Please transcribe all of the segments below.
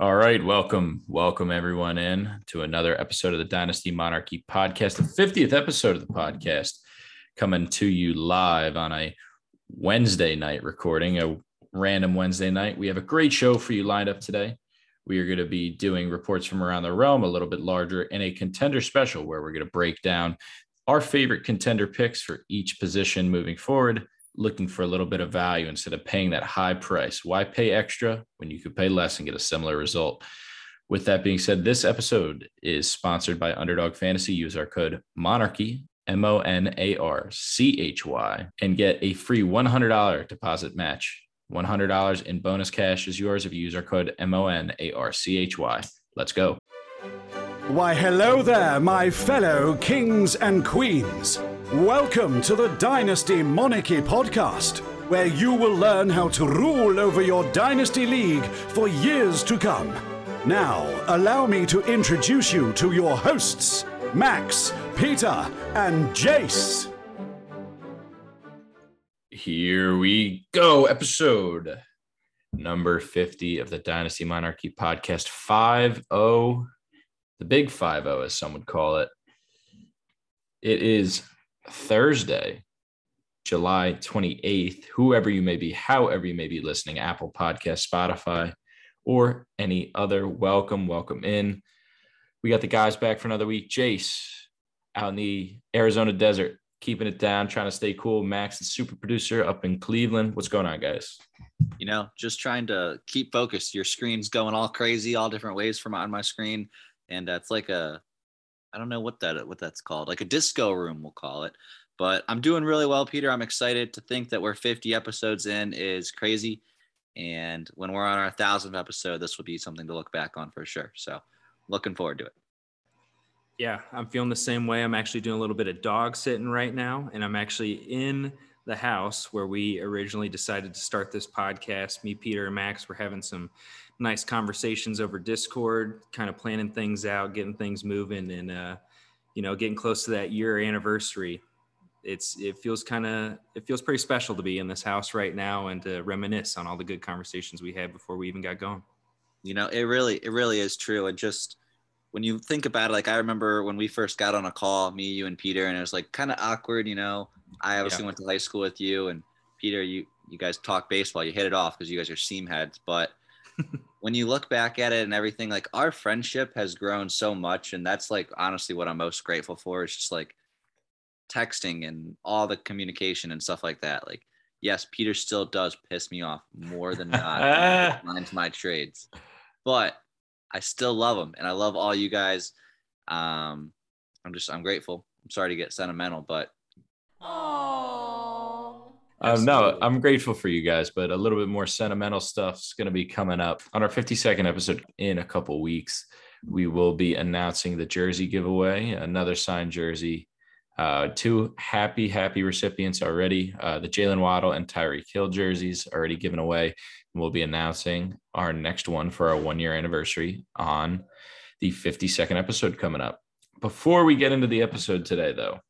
All right, welcome, welcome everyone in to another episode of the Dynasty Monarchy podcast, the 50th episode of the podcast, coming to you live on a Wednesday night recording, a random Wednesday night. We have a great show for you lined up today. We are going to be doing reports from around the realm, a little bit larger, and a contender special where we're going to break down our favorite contender picks for each position moving forward looking for a little bit of value instead of paying that high price. Why pay extra when you could pay less and get a similar result? With that being said, this episode is sponsored by Underdog Fantasy. Use our code Monarchy, M O N A R C H Y, and get a free $100 deposit match. $100 in bonus cash is yours if you use our code M O N A R C H Y. Let's go. Why, hello there, my fellow kings and queens. Welcome to the Dynasty Monarchy podcast, where you will learn how to rule over your Dynasty League for years to come. Now, allow me to introduce you to your hosts, Max, Peter, and Jace. Here we go. Episode number 50 of the Dynasty Monarchy podcast 5 0, the big 5 0, as some would call it. It is Thursday, July 28th, whoever you may be, however you may be listening, Apple Podcast, Spotify, or any other, welcome, welcome in. We got the guys back for another week. Jace out in the Arizona desert, keeping it down, trying to stay cool. Max, the super producer up in Cleveland. What's going on, guys? You know, just trying to keep focused. Your screen's going all crazy, all different ways from on my screen. And that's like a I don't know what that what that's called, like a disco room, we'll call it. But I'm doing really well, Peter. I'm excited to think that we're 50 episodes in is crazy, and when we're on our thousandth episode, this will be something to look back on for sure. So, looking forward to it. Yeah, I'm feeling the same way. I'm actually doing a little bit of dog sitting right now, and I'm actually in the house where we originally decided to start this podcast. Me, Peter, and Max were having some nice conversations over Discord, kind of planning things out, getting things moving, and uh, you know, getting close to that year anniversary. It's it feels kind of it feels pretty special to be in this house right now and to reminisce on all the good conversations we had before we even got going. You know, it really it really is true. And just when you think about it, like I remember when we first got on a call, me, you, and Peter, and it was like kind of awkward. You know, I obviously yeah. went to high school with you, and Peter, you you guys talk baseball, you hit it off because you guys are seam heads, but when you look back at it and everything, like our friendship has grown so much. And that's like honestly what I'm most grateful for. is just like texting and all the communication and stuff like that. Like, yes, Peter still does piss me off more than not. Mine's my trades. But I still love him and I love all you guys. Um, I'm just I'm grateful. I'm sorry to get sentimental, but um, no, I'm grateful for you guys, but a little bit more sentimental stuff's going to be coming up on our 52nd episode in a couple weeks. We will be announcing the jersey giveaway, another signed jersey. Uh, two happy, happy recipients already. Uh, the Jalen Waddle and Tyreek Hill jerseys already given away. And We'll be announcing our next one for our one year anniversary on the 52nd episode coming up. Before we get into the episode today, though,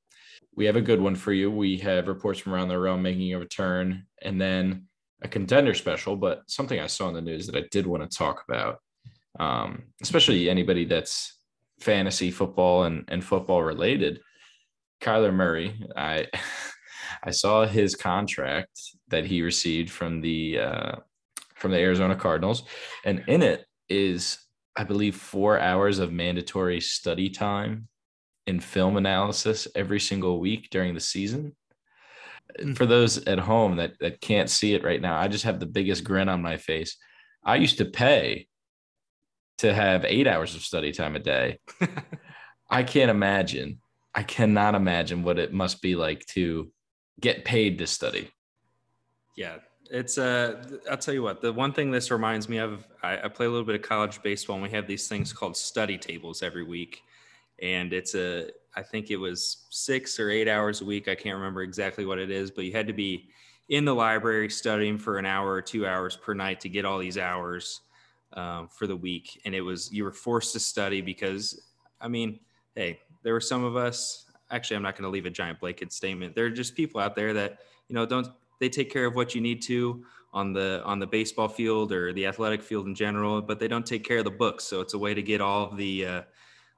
we have a good one for you. We have reports from around the realm making a return, and then a contender special. But something I saw in the news that I did want to talk about, um, especially anybody that's fantasy football and, and football related. Kyler Murray, I I saw his contract that he received from the uh, from the Arizona Cardinals, and in it is I believe four hours of mandatory study time in film analysis every single week during the season. Mm. For those at home that, that can't see it right now, I just have the biggest grin on my face. I used to pay to have eight hours of study time a day. I can't imagine. I cannot imagine what it must be like to get paid to study. Yeah, it's uh i'll tell you what the one thing this reminds me of I, I, play a little bit of college baseball and we have these things called study tables every week and it's a I think it was six or eight hours a week. I can't remember exactly what it is, but you had to be in the library studying for an hour or two hours per night to get all these hours um, for the week. And it was you were forced to study because, I mean, hey, there were some of us. Actually, I'm not going to leave a giant blanket statement. There are just people out there that you know don't they take care of what you need to on the on the baseball field or the athletic field in general, but they don't take care of the books. So it's a way to get all the uh,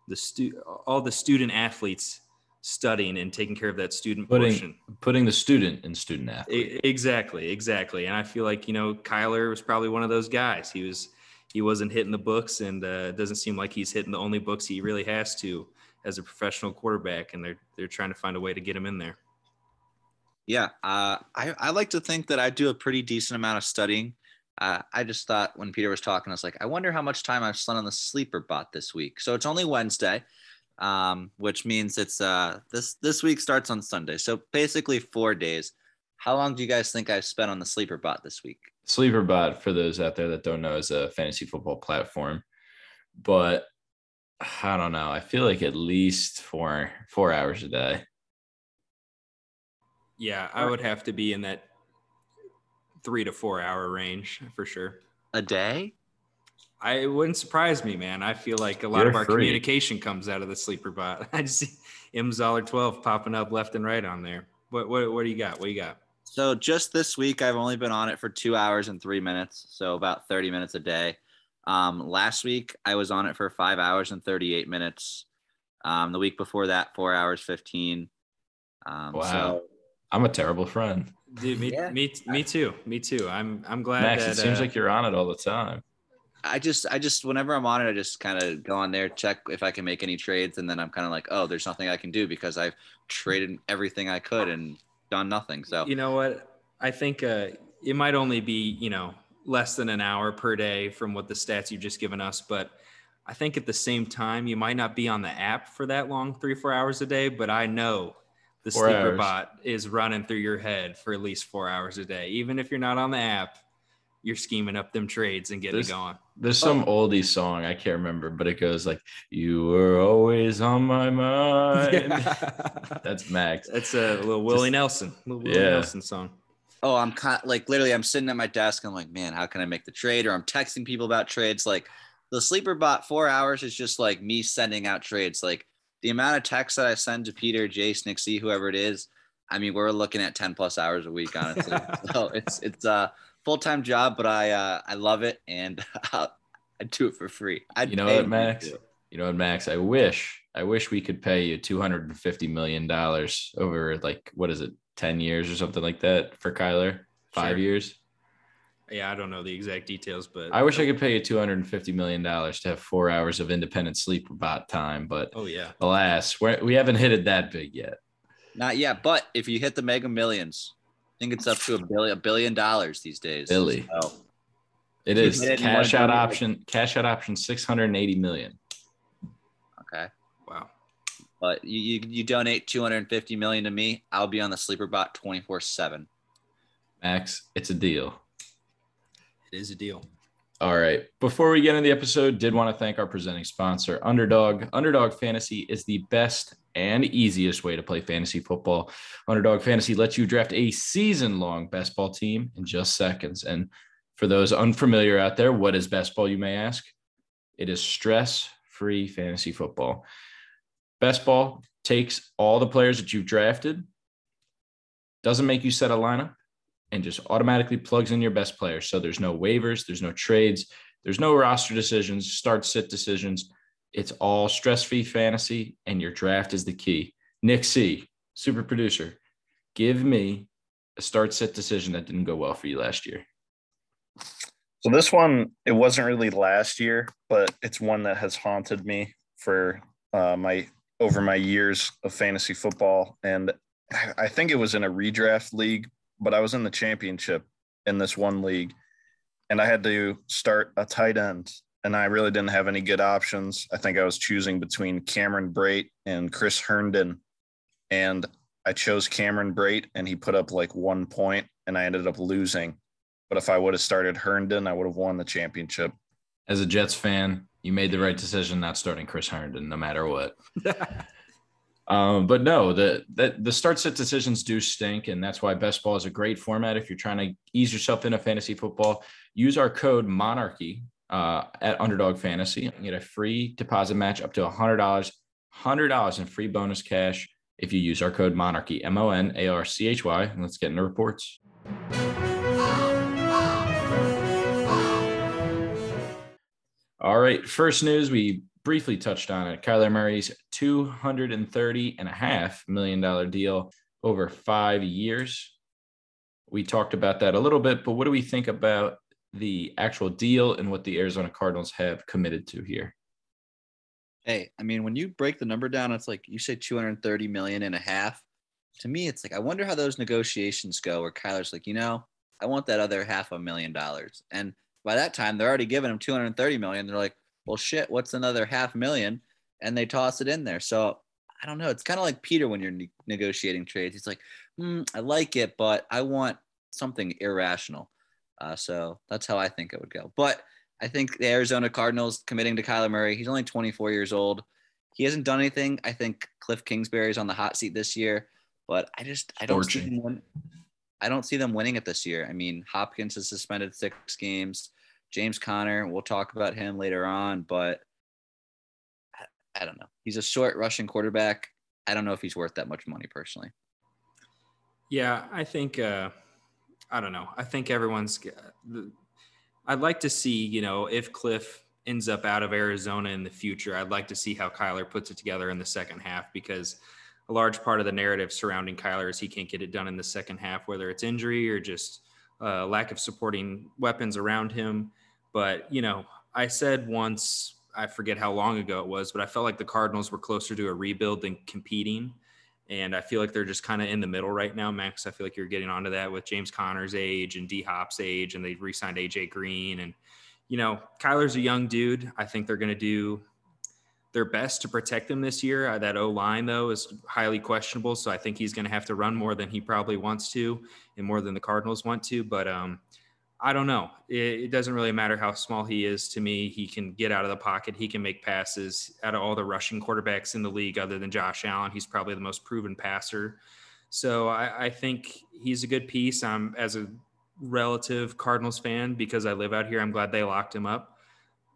the stu- all the student athletes studying and taking care of that student putting, portion. Putting the student in student athlete. Exactly, exactly. And I feel like you know Kyler was probably one of those guys. He was he wasn't hitting the books, and uh, doesn't seem like he's hitting the only books he really has to as a professional quarterback. And they're they're trying to find a way to get him in there. Yeah, uh, I, I like to think that I do a pretty decent amount of studying. Uh, I just thought when Peter was talking, I was like, I wonder how much time I've spent on the sleeper bot this week. So it's only Wednesday, um, which means it's uh, this this week starts on Sunday. So basically four days. How long do you guys think I've spent on the sleeper bot this week? Sleeper bot, for those out there that don't know, is a fantasy football platform. But I don't know. I feel like at least four four hours a day. Yeah, I would have to be in that three to four hour range for sure. A day? I it wouldn't surprise me, man. I feel like a lot You're of our free. communication comes out of the sleeper bot. I just see Mzoller 12 popping up left and right on there. What what what do you got? What do you got? So just this week, I've only been on it for two hours and three minutes, so about 30 minutes a day. Um, last week, I was on it for five hours and 38 minutes. Um, the week before that, four hours 15. Um, Wow. So I'm a terrible friend. Dude, me, Yeah. me, me too. Me too. I'm I'm glad Max, that it seems uh, like you're on it all the time. I just, I just, whenever I'm on it, I just kind of go on there, check if I can make any trades, and then I'm kind of like, oh, there's nothing I can do because I've traded everything I could and done nothing. So you know what? I think uh, it might only be you know less than an hour per day from what the stats you've just given us, but I think at the same time you might not be on the app for that long, three four hours a day. But I know the Four sleeper hours. bot is running through your head for at least four hours a day. Even if you're not on the app, you're scheming up them trades and getting This- it going. There's some oldie song I can't remember, but it goes like, "You were always on my mind." That's Max. That's a little Willie Just- Nelson, little Willie Yeah. Nelson song. oh, I'm kind like literally, I'm sitting at my desk. I'm like, man, how can I make the trade? Or I'm texting people about trades. Like the sleeper bot four hours is just like me sending out trades. Like the amount of texts that I send to Peter, Jace, Nick C, whoever it is. I mean, we're looking at 10 plus hours a week, honestly. so it's it's a full time job, but I uh, I love it and I do it for free. I'd You know what, Max? You know what, Max? I wish, I wish we could pay you two hundred and fifty million dollars over like what is it, ten years or something like that for Kyler? Five Sure. years. Yeah, I don't know the exact details, but I wish I could pay you two hundred and fifty million dollars to have four hours of independent sleep bot time, but Oh yeah. alas, we're, we haven't hit it that big yet. Not yet, but if you hit the mega millions, I think it's up to a billion a billion dollars these days. Billy. So, It You is hit it, cash out do it. option. Cash out option six hundred and eighty million. okay. Wow. But you, you you donate 250 million to me, I'll be on the sleeper bot 24 seven. Max, it's a deal. It is a deal. All right. Before we get into the episode, did want to thank our presenting sponsor, Underdog. Underdog Fantasy is the best and easiest way to play fantasy football. Underdog Fantasy lets you draft a season-long best ball team in just seconds. And for those unfamiliar out there, what is best ball, you may ask? It is stress-free fantasy football. Best ball takes all the players that you've drafted, doesn't make you set a lineup, and just automatically plugs in your best players. So there's no waivers, there's no trades, there's no roster decisions, start sit decisions. It's all stress free fantasy, and your draft is the key. Nick C, super producer, give me a start sit decision that didn't go well for you last year. So this one, it wasn't really last year, but it's one that has haunted me for uh, my over my years of fantasy football, and I think it was in a redraft league, but I was in the championship in this one league, and I had to start a tight end, and I really didn't have any good options. I think I was choosing between Cameron Brate and Chris Herndon, and I chose Cameron Brate, and he put up like one point, and I ended up losing. But if I would have started Herndon, I would have won the championship. As a Jets fan, you made the right decision not starting Chris Herndon, no matter what. Um, but no, the, the, the start sit decisions do stink, and that's why best ball is a great format if you're trying to ease yourself into fantasy football. Use our code Monarchy uh, at Underdog Fantasy and get a free deposit match up to hundred dollars, hundred dollars in free bonus cash if you use our code Monarchy M O N A R C H Y. And let's get into reports. All right, first news we briefly touched on it. Kyler Murray's $230 and a half million dollar deal over five years. We talked about that a little bit, but what do we think about the actual deal and what the Arizona Cardinals have committed to here? Hey, I mean, when you break the number down, it's like you say 230 million and a half. To me, it's like I wonder how those negotiations go where Kyler's like, you know, I want that other half a million dollars. And by that time, they're already giving him 230 million. They're like, well, shit, what's another half million? And they toss it in there. So I don't know. It's kind of like Peter when you're ne- negotiating trades. He's like, mm, I like it, but I want something irrational. Uh, so that's how I think it would go. But I think the Arizona Cardinals committing to Kyler Murray. He's only 24 years old. He hasn't done anything. I think Cliff Kingsbury's on the hot seat this year, but I just I don't see them win, I don't see them winning it this year. I mean, Hopkins is suspended six games. James Conner, we'll talk about him later on, but I, I don't know. He's a short rushing quarterback. I don't know if he's worth that much money personally. Yeah, I think uh, I don't know. I think everyone's. I'd like to see, you know, if Cliff ends up out of Arizona in the future, I'd like to see how Kyler puts it together in the second half because a large part of the narrative surrounding Kyler is he can't get it done in the second half, whether it's injury or just uh, lack of supporting weapons around him. But, you know, I said once, I forget how long ago it was, but I felt like the Cardinals were closer to a rebuild than competing. And I feel like they're just kind of in the middle right now, Max. I feel like you're getting onto that with James Conner's age and D Hop's age, and they've re signed AJ Green. And, you know, Kyler's a young dude. I think they're going to do their best to protect him this year. Uh, that O line, though, is highly questionable. So I think he's going to have to run more than he probably wants to and more than the Cardinals want to. But um, I don't know. It, it, doesn't really matter how small he is to me. He can get out of the pocket. He can make passes. Out of all the rushing quarterbacks in the league, other than Josh Allen, he's probably the most proven passer. So I, I think he's a good piece. I'm as a relative Cardinals fan because I live out here. I'm glad they locked him up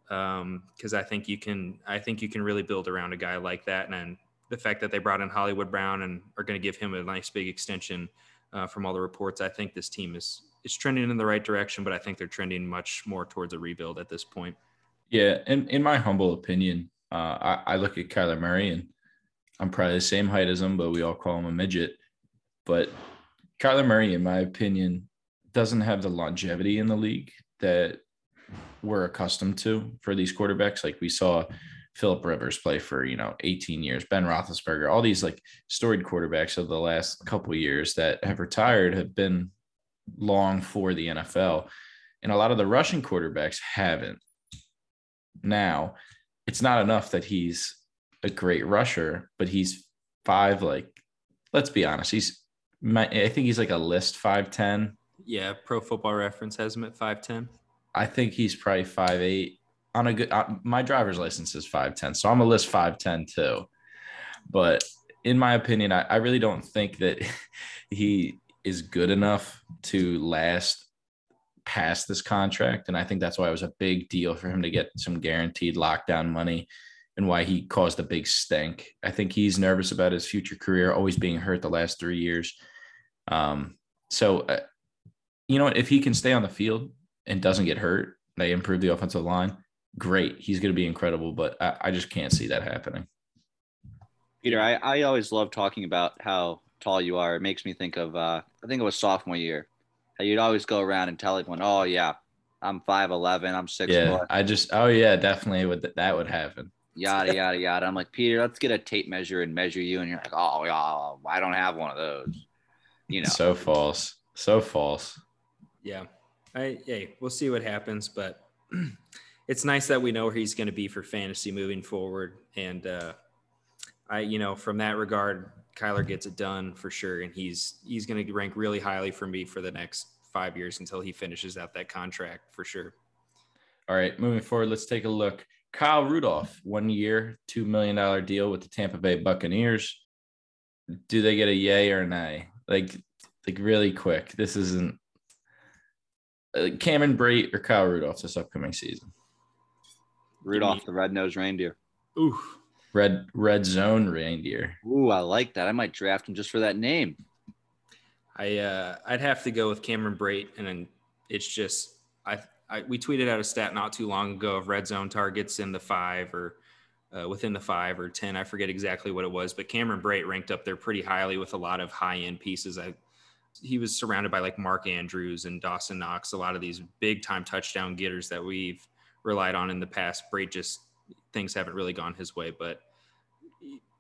because um, I think you can. I think you can really build around a guy like that, and the fact that they brought in Hollywood Brown and are going to give him a nice big extension uh, from all the reports. I think this team is is trending in the right direction, but I think they're trending much more towards a rebuild at this point. Yeah, and in my humble opinion, uh, I, I look at Kyler Murray and I'm probably the same height as him, but we all call him a midget. But Kyler Murray, in my opinion, doesn't have the longevity in the league that we're accustomed to for these quarterbacks. Like we saw Philip Rivers play for you know 18 years, Ben Roethlisberger, all these like storied quarterbacks of the last couple years that have retired have been long for the NFL. And a lot of the rushing quarterbacks haven't. Now, it's not enough that he's a great rusher, but he's five, like, let's be honest, he's, my, I think he's like a list 5'10. Yeah, Pro Football Reference has him at 5'10. I think he's probably five eight. On a good, uh, my driver's license is 5'10, so I'm a list 5'10 too. But in my opinion, I, I really don't think that he is good enough to last past this contract. And I think that's why it was a big deal for him to get some guaranteed lockdown money and why he caused a big stink. I think he's nervous about his future career, always being hurt the last three years. Um, so, uh, you know, if he can stay on the field and doesn't get hurt, they improve the offensive line. Great. He's going to be incredible, but I, I just can't see that happening. Peter, I, I always love talking about how tall you are. It makes me think of uh, I think it was sophomore year. You'd always go around and tell everyone, "Oh yeah, I'm five eleven, I'm six yeah, foot. I just oh yeah, definitely would that would happen. Yada yada yada. I'm like Peter, let's get a tape measure and measure you, and you're like, oh yeah, I don't have one of those. You know, so false, so false. Yeah, I hey, we'll see what happens, but it's nice that we know where he's going to be for fantasy moving forward, and uh, I, you know, from that regard, Kyler gets it done for sure, and he's he's going to rank really highly for me for the next five years until he finishes out that contract for sure. All right, moving forward, let's take a look. Kyle Rudolph, one year, two million dollar deal with the Tampa Bay Buccaneers. Do they get a yay or nay? Like, like really quick. This isn't uh, Cameron Brate or Kyle Rudolph this upcoming season. Rudolph, the red nosed reindeer. Ooh, red red zone reindeer. Ooh, I like that. I might draft him just for that name. I uh, I'd have to go with Cameron Brate, and then it's just I I, we tweeted out a stat not too long ago of red zone targets in the five or uh, within the five or 10. I forget exactly what it was, but Cameron Brate ranked up there pretty highly with a lot of high end pieces. I, he was surrounded by like Mark Andrews and Dawson Knox, a lot of these big time touchdown getters that we've relied on in the past. Brate just things haven't really gone his way, but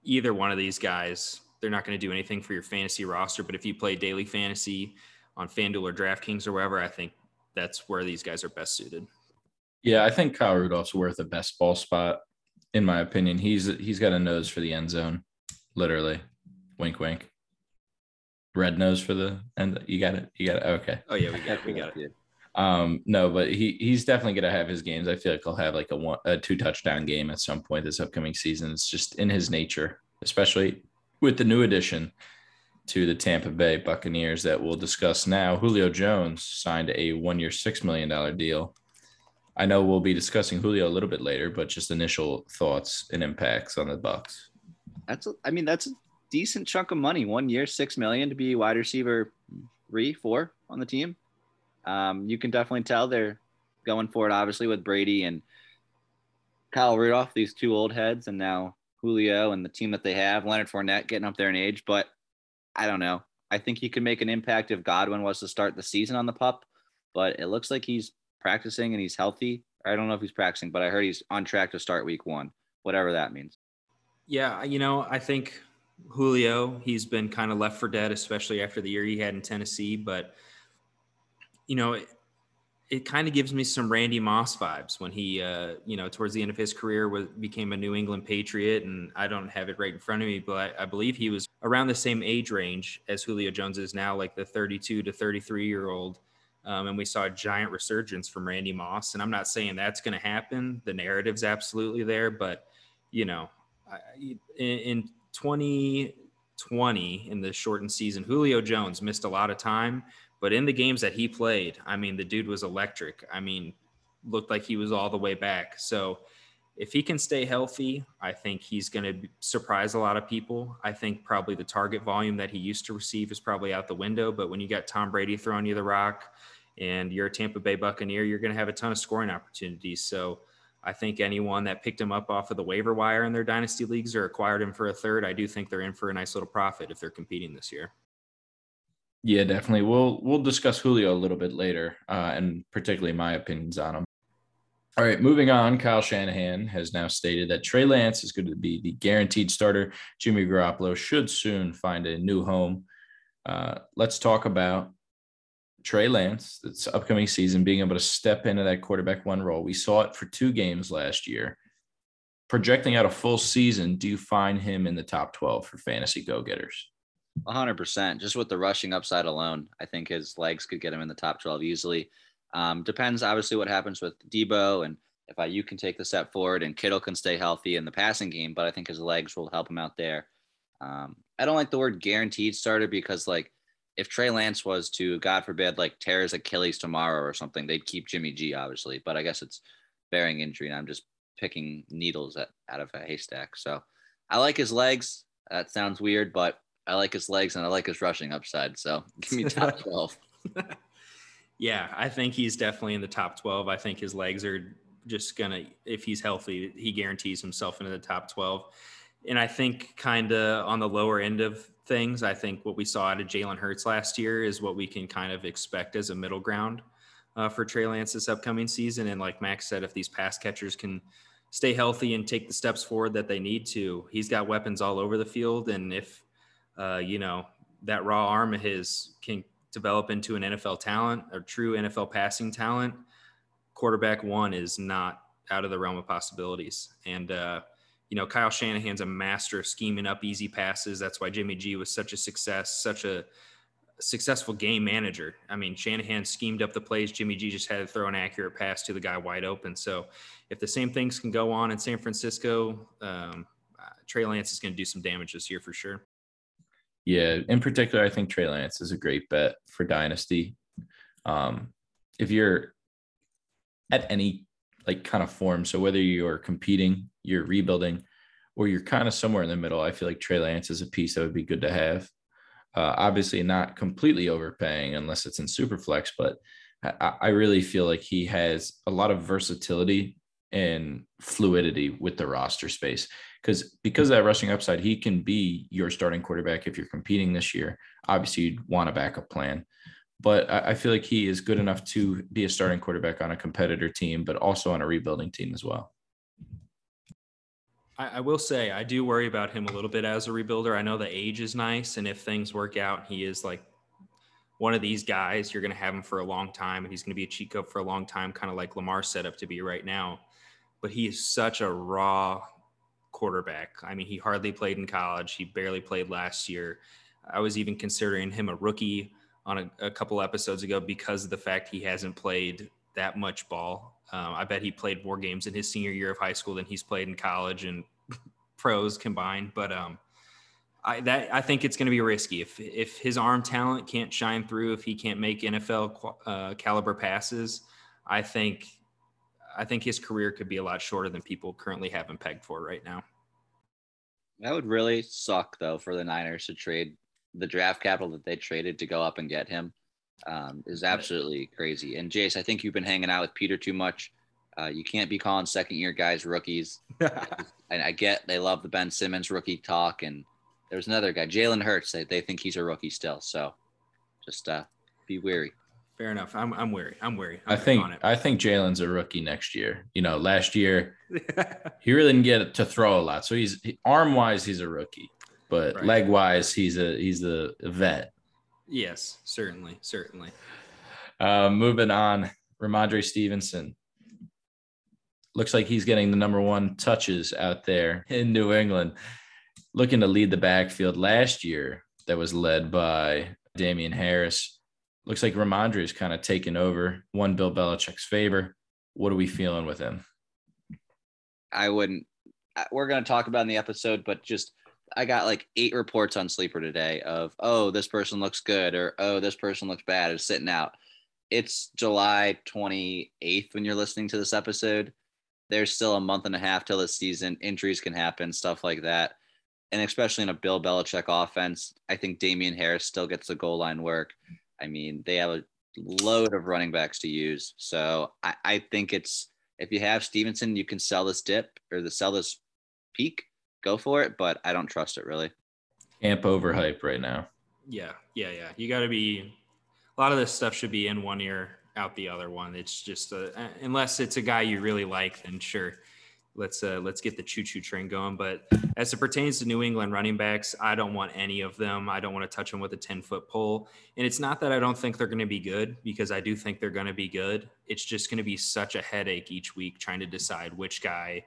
either one of these guys, they're not going to do anything for your fantasy roster. But if you play daily fantasy on FanDuel or DraftKings or wherever, I think that's where these guys are best suited. Yeah, I think Kyle Rudolph's worth a best ball spot, in my opinion. He's he's got a nose for the end zone, literally. Wink, wink. Red nose for the end. You got it. You got it. Okay. Oh yeah, we got it. We got it. Um, no, but he he's definitely gonna have his games. I feel like he'll have like a one a two touchdown game at some point this upcoming season. It's just in his nature, especially with the new addition to the Tampa Bay Buccaneers that we'll discuss now. Julio Jones signed a one year six million dollar deal. I know we'll be discussing Julio a little bit later, but just initial thoughts and impacts on the Bucs. That's a, I mean that's a decent chunk of money. One year, six million to be wide receiver three, four on the team um, you can definitely tell they're going for it, obviously, with Brady and Kyle Rudolph, these two old heads, and now Julio and the team that they have, Leonard Fournette getting up there in age. But I don't know. I think he could make an impact if Godwin was to start the season on the pup, but it looks like he's practicing and he's healthy. I don't know if he's practicing, but I heard he's on track to start week one, whatever that means. Yeah, you know, I think Julio, he's been kind of left for dead, especially after the year he had in Tennessee. But you know, it, it kind of gives me some Randy Moss vibes when he, uh, you know, towards the end of his career was became a New England Patriot, and I don't have it right in front of me, but I, I believe he was around the same age range as Julio Jones is now, like the 32 to 33 year old. Um, and we saw a giant resurgence from Randy Moss. And I'm not saying that's going to happen. The narrative's absolutely there, but you know, in, in 2020 in the shortened season, Julio Jones missed a lot of time but in the games that he played, I mean, the dude was electric. I mean, looked like he was all the way back. So if he can stay healthy, I think he's going to surprise a lot of people. I think probably the target volume that he used to receive is probably out the window. But when you got Tom Brady throwing you the rock and you're a Tampa Bay Buccaneer, you're going to have a ton of scoring opportunities. So I think anyone that picked him up off of the waiver wire in their dynasty leagues or acquired him for a third, I do think they're in for a nice little profit if they're competing this year. Yeah, definitely. We'll we'll discuss Julio a little bit later, uh, and particularly my opinions on him. All right, moving on. Kyle Shanahan has now stated that Trey Lance is going to be the guaranteed starter. Jimmy Garoppolo should soon find a new home. Uh, let's talk about Trey Lance, this upcoming season, being able to step into that quarterback one role. We saw it for two games last year. Projecting out a full season, do you find him in the top 12 for fantasy go getters? Hundred percent. Just with the rushing upside alone, I think his legs could get him in the top 12 easily. Um, depends obviously what happens with Deebo and if you can take the step forward and Kittle can stay healthy in the passing game, but I think his legs will help him out there. Um, I don't like the word guaranteed starter because like if Trey Lance was to, God forbid, like tear his Achilles tomorrow or something, they'd keep Jimmy G obviously, but I guess it's bearing injury and I'm just picking needles at, out of a haystack. So I like his legs. That sounds weird, but I like his legs and I like his rushing upside. So give me top 12. yeah, I think he's definitely in the top 12. I think his legs are just going to, if he's healthy, he guarantees himself into the top 12. And I think kind of on the lower end of things, I think what we saw out of Jalen Hurts last year is what we can kind of expect as a middle ground uh, for Trey Lance this upcoming season. And like Max said, if these pass catchers can stay healthy and take the steps forward that they need to, he's got weapons all over the field. And if uh, you know, that raw arm of his can develop into an NFL talent or true NFL passing talent, quarterback one is not out of the realm of possibilities. And, uh, you know, Kyle Shanahan's a master of scheming up easy passes. That's why Jimmy G was such a success, such a successful game manager. I mean, Shanahan schemed up the plays. Jimmy G just had to throw an accurate pass to the guy wide open. So if the same things can go on in San Francisco, um, uh, Trey Lance is going to do some damage this year for sure. Yeah, in particular, I think Trey Lance is a great bet for Dynasty. Um, if you're at any like kind of form, so whether you're competing, you're rebuilding, or you're kind of somewhere in the middle, I feel like Trey Lance is a piece that would be good to have. Uh, obviously, not completely overpaying unless it's in Superflex, but I, I really feel like he has a lot of versatility and fluidity with the roster space because because that rushing upside, he can be your starting quarterback if you're competing this year. Obviously, you'd want a backup plan, but I, I feel like he is good enough to be a starting quarterback on a competitor team, but also on a rebuilding team as well. I, will say I do worry about him a little bit as a rebuilder. I know the age is nice, and if things work out, he is like one of these guys. You're going to have him for a long time, and he's going to be a cheat code for a long time, kind of like Lamar set up to be right now. But he is such a raw quarterback. I mean, he hardly played in college. He barely played last year. I was even considering him a rookie on a, a couple episodes ago because of the fact he hasn't played that much ball. Um, I bet he played more games in his senior year of high school than he's played in college and pros combined. But um, I that I think it's going to be risky if if his arm talent can't shine through, if he can't make NFL uh, caliber passes. I think I think his career could be a lot shorter than people currently have him pegged for right now. That would really suck though for the Niners to trade the draft capital that they traded to go up and get him um, is absolutely crazy. And Jace, I think you've been hanging out with Peter too much. Uh, you can't be calling second year guys rookies. and I get they love the Ben Simmons rookie talk. And there's another guy, Jalen Hurts. They, they think he's a rookie still. So just uh, be wary. Fair enough. I'm I'm wary. I'm wary. I'm i think I think Jalen's a rookie next year. You know, last year he really didn't get to throw a lot, so he's he, arm wise he's a rookie, but right. leg wise he's a he's a vet. Yes, certainly, certainly. Uh, moving on, Rhamondre Stevenson. Looks like he's getting the number one touches out there in New England. Looking to lead the backfield last year, that was led by Damien Harris. Looks like Rhamondre is kind of taken over, one Bill Belichick's favor. What are we feeling with him? I wouldn't. We're going to talk about in the episode, but just I got like eight reports on Sleeper today of oh this person looks good or oh this person looks bad is sitting out. It's July 28th when you're listening to this episode. There's still a month and a half till the season. Injuries can happen, stuff like that. And especially in a Bill Belichick offense, I think Damien Harris still gets the goal line work. I mean, they have a load of running backs to use. So I, I think it's if you have Stevenson, you can sell this dip or the sell this peak go for it, but I don't trust it really. Camp overhype right now. Yeah, yeah, yeah. You got to be. A lot of this stuff should be in one ear, out the other one. It's just a, unless it's a guy you really like, then sure, let's uh, let's get the choo choo train going. But as it pertains to New England running backs, I don't want any of them. I don't want to touch them with a ten foot pole. And it's not that I don't think they're going to be good because I do think they're going to be good. It's just going to be such a headache each week trying to decide which guy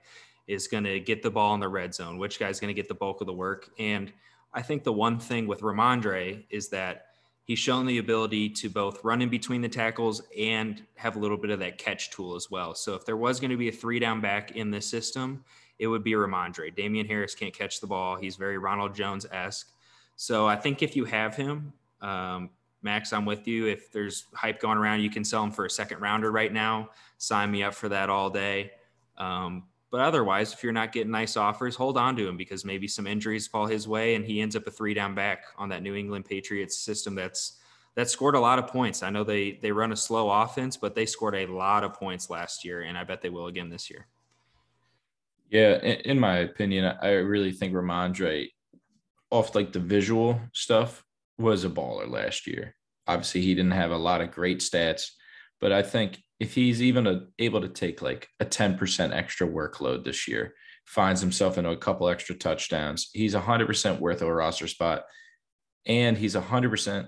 is going to get the ball in the red zone, which guy's going to get the bulk of the work. And I think the one thing with Rhamondre is that he's shown the ability to both run in between the tackles and have a little bit of that catch tool as well. So if there was going to be a three down back in this system, it would be Rhamondre. Damien Harris can't catch the ball. He's very Ronald Jones esque. So I think if you have him, um, Max, I'm with you. If there's hype going around, you can sell him for a second rounder right now. Sign me up for that all day. Um, but otherwise, if you're not getting nice offers, hold on to him because maybe some injuries fall his way and he ends up a three down back on that New England Patriots system that's that scored a lot of points. I know they they run a slow offense, but they scored a lot of points last year, and I bet they will again this year. Yeah, in, my opinion, I really think Rhamondre, off like the visual stuff, was a baller last year. Obviously, he didn't have a lot of great stats, but I think if he's even a, able to take like a 10% extra workload this year, finds himself into a couple extra touchdowns, he's 100% worth a roster spot. And he's 100%,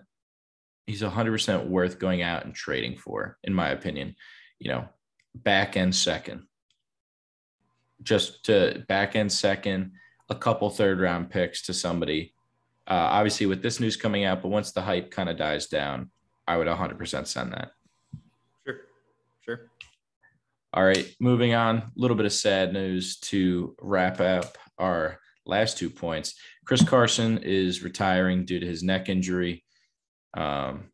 he's 100% worth going out and trading for, in my opinion. You know, back end second, just to back end second, a couple third round picks to somebody. Uh, obviously, with this news coming out, but once the hype kind of dies down, I would 100% send that. Sure. All right, moving on. A little bit of sad news to wrap up our last two points. Chris Carson is retiring due to his neck injury. Um,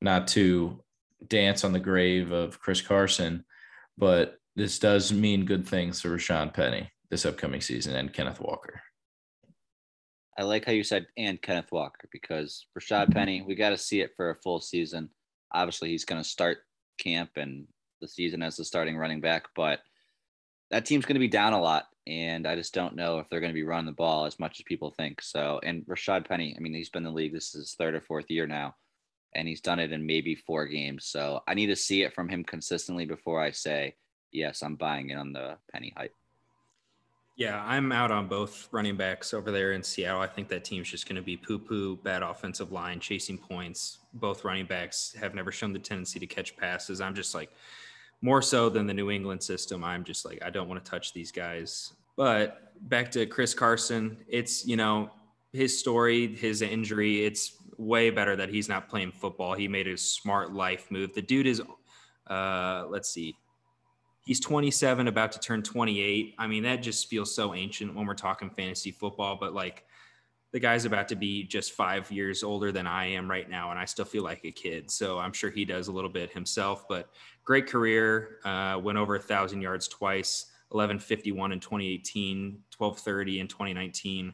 not to dance on the grave of Chris Carson, but this does mean good things for Rashaad Penny this upcoming season and Kenneth Walker. I like how you said and Kenneth Walker because Rashaad Penny, we got to see it for a full season. Obviously, he's going to start camp and the season as the starting running back, but that team's going to be down a lot. And I just don't know if they're going to be running the ball as much as people think. So, and Rashaad Penny, I mean, he's been in the league. This is his third or fourth year now, and he's done it in maybe four games. So I need to see it from him consistently before I say, yes, I'm buying in on the Penny hype. Yeah, I'm out on both running backs over there in Seattle. I think that team's just going to be poo poo, bad offensive line, chasing points. Both running backs have never shown the tendency to catch passes. I'm just like, more so than the New England system, I'm just like, I don't want to touch these guys. But back to Chris Carson, it's, you know, his story, his injury, it's way better that he's not playing football. He made a smart life move. The dude is, uh, let's see, He's 27, about to turn 28. I mean, that just feels so ancient when we're talking fantasy football, but like the guy's about to be just five years older than I am right now, and I still feel like a kid. So I'm sure he does a little bit himself, but great career. Uh, went over a thousand yards twice, 1151 in 2018, 1230 in 2019.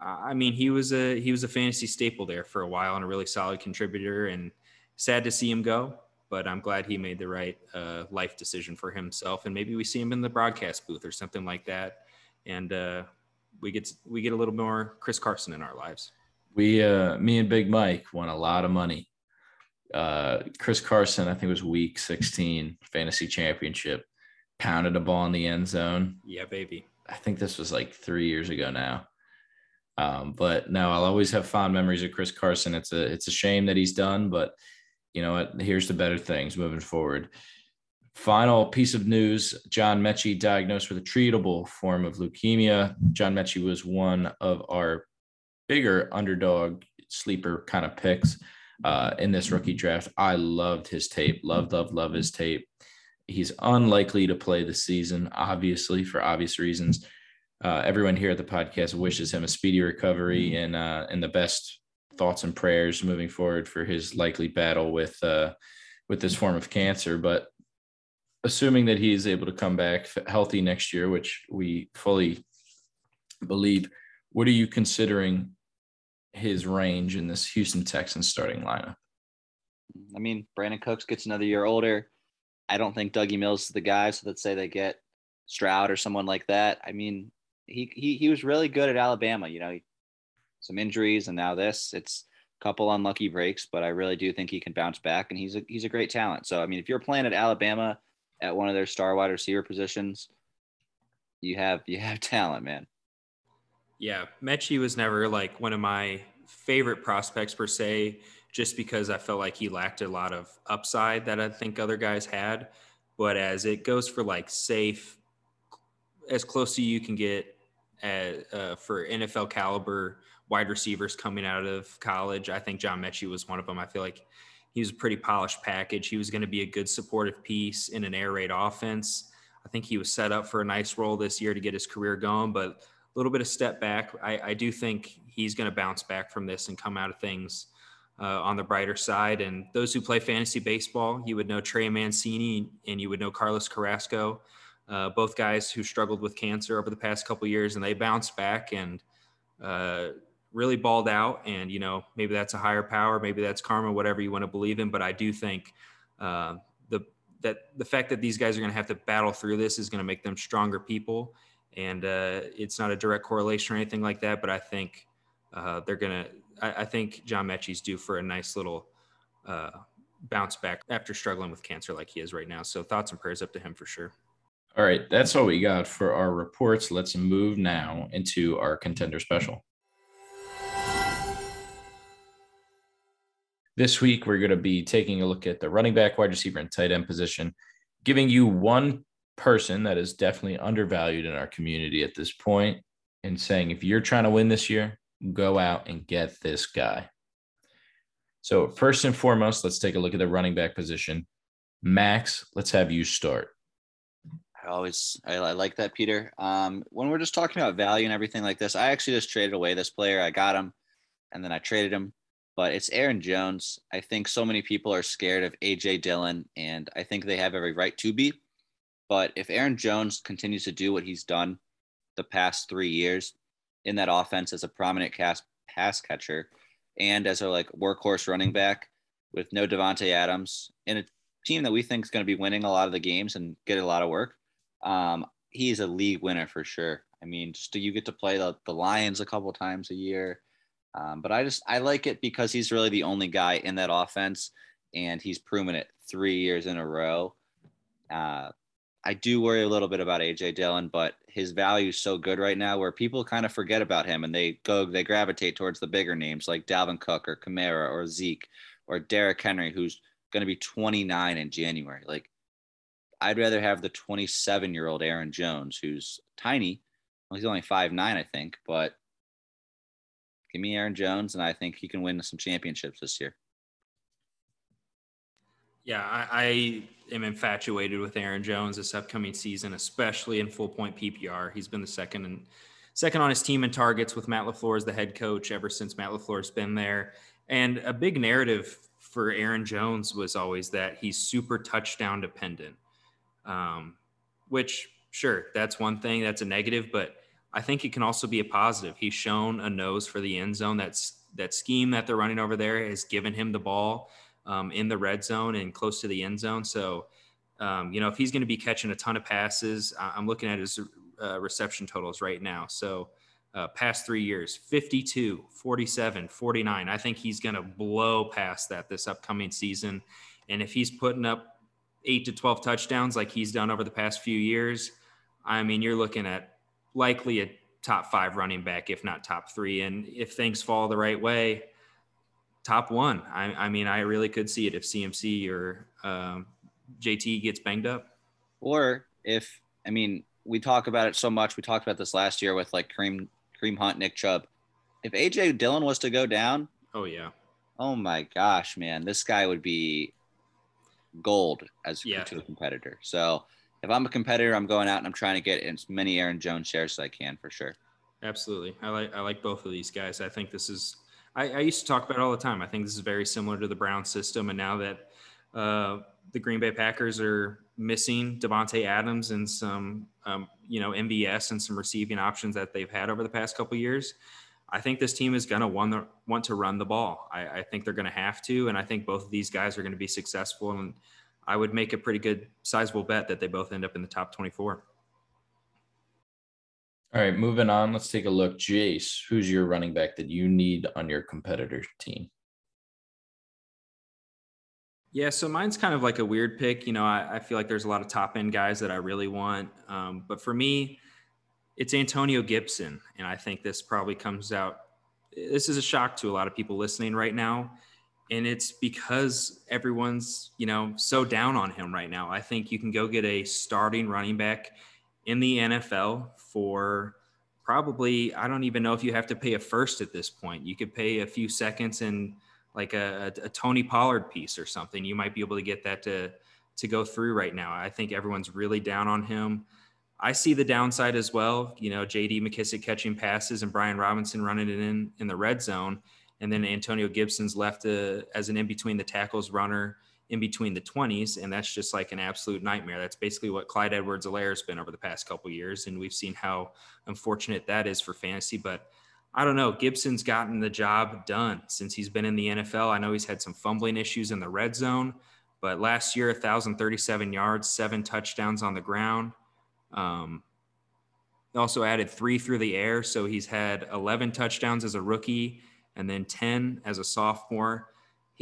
Uh, I mean, he was a he was a fantasy staple there for a while and a really solid contributor. And sad to see him go but I'm glad he made the right uh, life decision for himself. And maybe we see him in the broadcast booth or something like that, and uh, we get to, we get a little more Chris Carson in our lives. We, uh, me and Big Mike, won a lot of money. Uh, Chris Carson, I think it was Week 16 fantasy championship, pounded a ball in the end zone. Yeah, baby. I think this was like three years ago now. Um, but no, I'll always have fond memories of Chris Carson. It's a it's a shame that he's done, but you know what? Here's the better things moving forward. Final piece of news John Metchie diagnosed with a treatable form of leukemia. John Metchie was one of our bigger underdog sleeper kind of picks uh, in this rookie draft. I loved his tape, loved, loved, love his tape. He's unlikely to play the season, obviously, for obvious reasons. Uh, everyone here at the podcast wishes him a speedy recovery and uh, and the best thoughts and prayers moving forward for his likely battle with uh, with this form of cancer. But assuming that he is able to come back healthy next year, which we fully believe, what are you considering his range in this Houston Texans starting lineup? I mean, Brandin Cooks gets another year older. I don't think Dougie Mills is the guy. So let's say they get Stroud or someone like that. I mean, he he he was really good at Alabama. You know, some injuries and now this. It's a couple unlucky breaks, but I really do think he can bounce back and he's a he's a great talent. So I mean, if you're playing at Alabama at one of their star wide receiver positions, you have you have talent, man. Yeah, Metchie was never like one of my favorite prospects per se, just because I felt like he lacked a lot of upside that I think other guys had. But as it goes for like safe, as close to you can get at, uh, for NFL caliber wide receivers coming out of college. I think John Metchie was one of them. I feel like he was a pretty polished package. He was going to be a good supportive piece in an air raid offense. I think he was set up for a nice role this year to get his career going, but a little bit of step back. I, I do think he's going to bounce back from this and come out of things uh, on the brighter side. And those who play fantasy baseball, you would know Trey Mancini and you would know Carlos Carrasco, uh, both guys who struggled with cancer over the past couple years, and they bounced back and uh, really balled out and you know maybe that's a higher power maybe that's karma whatever you want to believe in but i do think uh, the that the fact that these guys are going to have to battle through this is going to make them stronger people and uh, it's not a direct correlation or anything like that but i think uh, they're going to I, think john metchie's due for a nice little uh, bounce back after struggling with cancer like he is right now. So thoughts and prayers up to him for sure. All right. That's all we got for our reports. Let's move now into our contender special. This week, we're going to be taking a look at the running back, wide receiver, and tight end position, giving you one person that is definitely undervalued in our community at this point, and saying if you're trying to win this year, go out and get this guy. So, first and foremost, let's take a look at the running back position. Max, let's have you start. I always I, I, like that, Peter. Um, when we're just talking about value and everything like this, I actually just traded away this player. I got him, and then I traded him but it's Aaron Jones. I think so many people are scared of AJ Dillon, and I think they have every right to be. But if Aaron Jones continues to do what he's done the past three years in that offense as a prominent cast pass catcher and as a like workhorse running back with no Davante Adams in a team that we think is going to be winning a lot of the games and get a lot of work. Um, he's a league winner for sure. I mean, just you get to play the, the Lions a couple times a year. Um, but I just I like it because he's really the only guy in that offense, and he's proven it three years in a row. Uh, I do worry a little bit about AJ Dillon, but his value is so good right now where people kind of forget about him and they go they gravitate towards the bigger names like Dalvin Cook or Kamara or Zeke or Derrick Henry, who's going to be 29 in January. Like, I'd rather have the 27 year old Aaron Jones, who's tiny. Well, he's only five nine, I think, but give me Aaron Jones, and I think he can win some championships this year. Yeah, I, I, am infatuated with Aaron Jones this upcoming season, especially in full point PPR. He's been the second and second on his team in targets with Matt LaFleur as the head coach ever since Matt LaFleur's been there. And a big narrative for Aaron Jones was always that he's super touchdown dependent, um, which, sure, that's one thing, that's a negative, but I think it can also be a positive. He's shown a nose for the end zone. That's that scheme that they're running over there has given him the ball um, in the red zone and close to the end zone. So, um, you know, if he's going to be catching a ton of passes, I'm looking at his uh, reception totals right now. So, uh, past three years 52, 47, 49. I think he's going to blow past that this upcoming season. And if he's putting up eight to 12 touchdowns like he's done over the past few years, I mean, you're looking at likely a top five running back, if not top three. And if things fall the right way, top one. I, I mean, I really could see it if CMC or um, JT gets banged up. Or if, I mean, we talk about it so much. We talked about this last year with like Kareem Kareem Hunt, Nick Chubb. If AJ Dillon was to go down, oh yeah, oh my gosh, man, this guy would be gold as yeah. to a competitor. So if I'm a competitor, I'm going out and I'm trying to get as many Aaron Jones shares as I can for sure. Absolutely, I like I like both of these guys. I think this is. I, I used to talk about it all the time. I think this is very similar to the Brown system, and now that uh, the Green Bay Packers are missing Davante Adams and some, um, you know, MVS and some receiving options that they've had over the past couple years. I think this team is going to want, want to run the ball. I, I think they're going to have to, and I think both of these guys are going to be successful. And I would make a pretty good, sizable bet that they both end up in the top 24. All right, moving on. Let's take a look. Jace, who's your running back that you need on your competitor team? Yeah, so mine's kind of like a weird pick. You know, I, I feel like there's a lot of top end guys that I really want. Um, but for me, it's Antonio Gibson. And I think this probably comes out. This is a shock to a lot of people listening right now. And it's because everyone's, you know, so down on him right now. I think you can go get a starting running back in the NFL for probably, I don't even know if you have to pay a first at this point. You could pay a few seconds and like a, a, Tony Pollard piece or something, you might be able to get that to to go through right now. I think everyone's really down on him. I see the downside as well. You know, J.D. McKissick catching passes and Brian Robinson running it in in the red zone, and then Antonio Gibson's left uh, as an in between the tackles runner in between the 20s, and that's just like an absolute nightmare. That's basically what Clyde Edwards-Helaire has been over the past couple years, and we've seen how unfortunate that is for fantasy. But I don't know. Gibson's gotten the job done since he's been in the NFL. I know he's had some fumbling issues in the red zone, but last year, 1,037 yards, seven touchdowns on the ground. Um, also added three through the air. So he's had 11 touchdowns as a rookie and then 10 as a sophomore.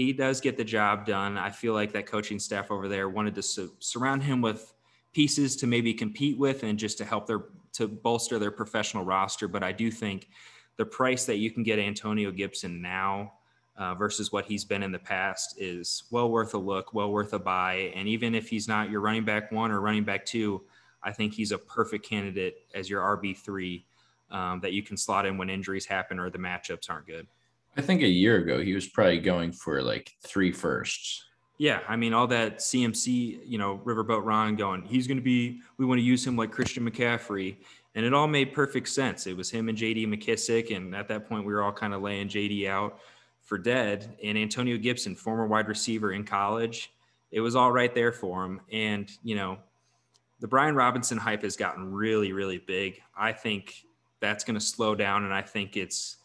He does get the job done. I feel like that coaching staff over there wanted to su- surround him with pieces to maybe compete with and just to help their to bolster their professional roster. But I do think the price that you can get Antonio Gibson now uh, versus what he's been in the past is well worth a look, well worth a buy. And even if he's not your running back one or running back two, I think he's a perfect candidate as your RB three um, that you can slot in when injuries happen or the matchups aren't good. I think a year ago he was probably going for like three firsts. Yeah, I mean all that CMC, you know, Riverboat Ron going. He's going to be. We want to use him like Christian McCaffrey, and it all made perfect sense. It was him and JD McKissick, and at that point, we were all kind of laying JD out for dead. And Antonio Gibson, former wide receiver in college, it was all right there for him. And you know, the Brian Robinson hype has gotten really, really big. I think that's going to slow down, and I think it's.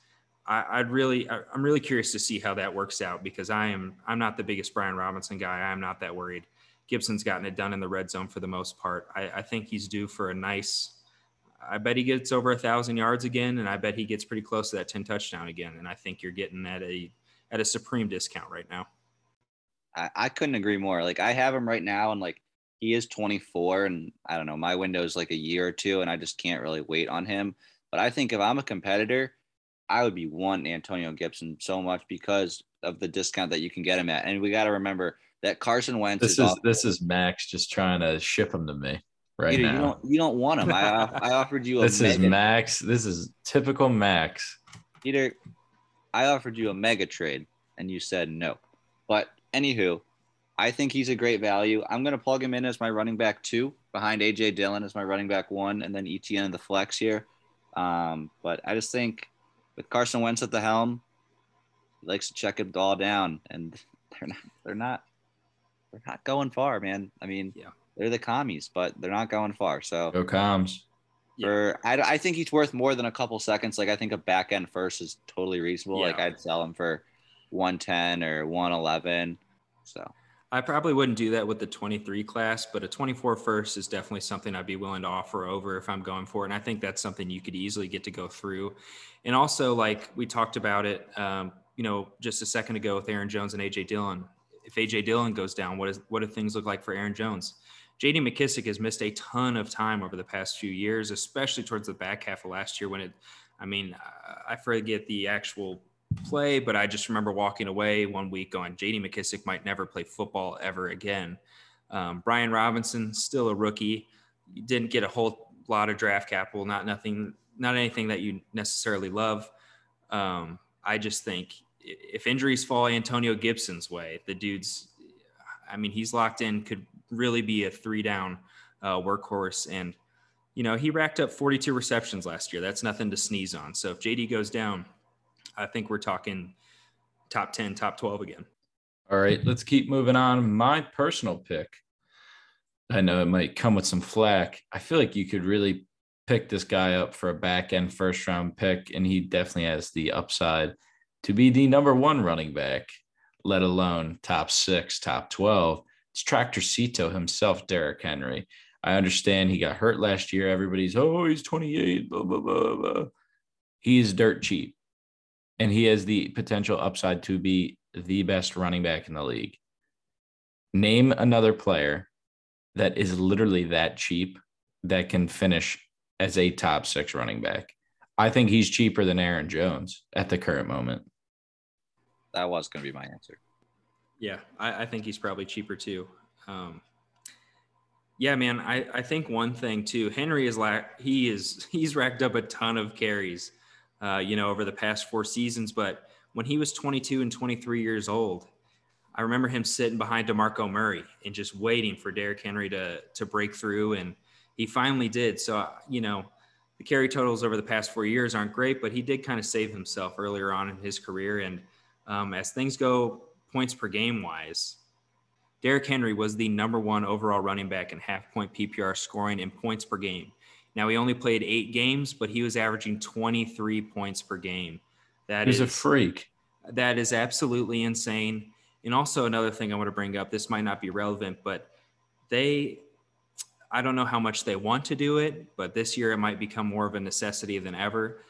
I, would really, I, I'm really curious to see how that works out because I am, I'm not the biggest Brian Robinson guy. I'm not that worried. Gibson's gotten it done in the red zone for the most part. I, I think he's due for a nice. I bet he gets over a thousand yards again, and I bet he gets pretty close to that ten touchdown again. And I think you're getting at a at a supreme discount right now. I, I couldn't agree more. Like I have him right now, and like he is 24, and I don't know, my window is like a year or two, and I just can't really wait on him. But I think if I'm a competitor, I would be wanting Antonio Gibson so much because of the discount that you can get him at. And we got to remember that Carson Wentz. This is, is this is Max just trying to ship him to me right Peter, now. You don't you don't want him. I I offered you a this is Max. This is typical Max. Peter. I offered you a mega trade, and you said no. But anywho, I think he's a great value. I'm going to plug him in as my running back two, behind AJ Dillon as my running back one, and then ETN in the flex here. Um, but I just think with Carson Wentz at the helm, he likes to check it all down, and they're not they're not they're not going far, man. I mean, Yeah. they're the commies, but they're not going far. So Go comms. Yeah. for I, I think he's worth more than a couple seconds. Like I think a back end first is totally reasonable. Like I'd sell him for 110 or 111. So I probably wouldn't do that with the 23 class, but a 24 first is definitely something I'd be willing to offer over if I'm going for it. And I think that's something you could easily get to go through. And also, like we talked about it, um, you know, just a second ago with Aaron Jones and AJ Dillon. If AJ Dillon goes down, what is what do things look like for Aaron Jones? JD McKissick has missed a ton of time over the past few years, especially towards the back half of last year when it, I mean, I forget the actual play, but I just remember walking away one week going, JD McKissick might never play football ever again. Um, Brian Robinson, still a rookie, didn't get a whole lot of draft capital, not nothing, not anything that you necessarily love. Um, I just think if injuries fall Antonio Gibson's way, the dude's, I mean, he's locked in, could really be a three down uh, workhorse. And, you know, he racked up 42 receptions last year. That's nothing to sneeze on. So if JD goes down, I think we're talking top 10, top 12 again. All right, let's keep moving on. My personal pick. I know it might come with some flack. I feel like you could really pick this guy up for a back end first round pick, and he definitely has the upside to be the number one running back, let alone top six, top 12. It's Tractor Cito himself, Derrick Henry. I understand he got hurt last year. Everybody's, oh, he's 28, blah, blah, blah, blah. He's dirt cheap, and he has the potential upside to be the best running back in the league. Name another player that is literally that cheap that can finish as a top six running back. I think he's cheaper than Aaron Jones at the current moment. that was going to be my answer. Yeah, I, I think he's probably cheaper too. Um, yeah, man, I, I think one thing too, Henry is like he is he's racked up a ton of carries, uh, you know, over the past four seasons. But when he was 22 and 23 years old, I remember him sitting behind Demarco Murray and just waiting for Derrick Henry to to break through, and he finally did. So you know, the carry totals over the past four years aren't great, but he did kind of save himself earlier on in his career. And um, as things go, points per game wise, Derrick Henry was the number one overall running back in half point PPR scoring in points per game. Now he only played eight games, but he was averaging 23 points per game. That He's is a freak. that is absolutely insane. And also another thing I want to bring up, this might not be relevant, but they I don't know how much they want to do it, but this year it might become more of a necessity than ever.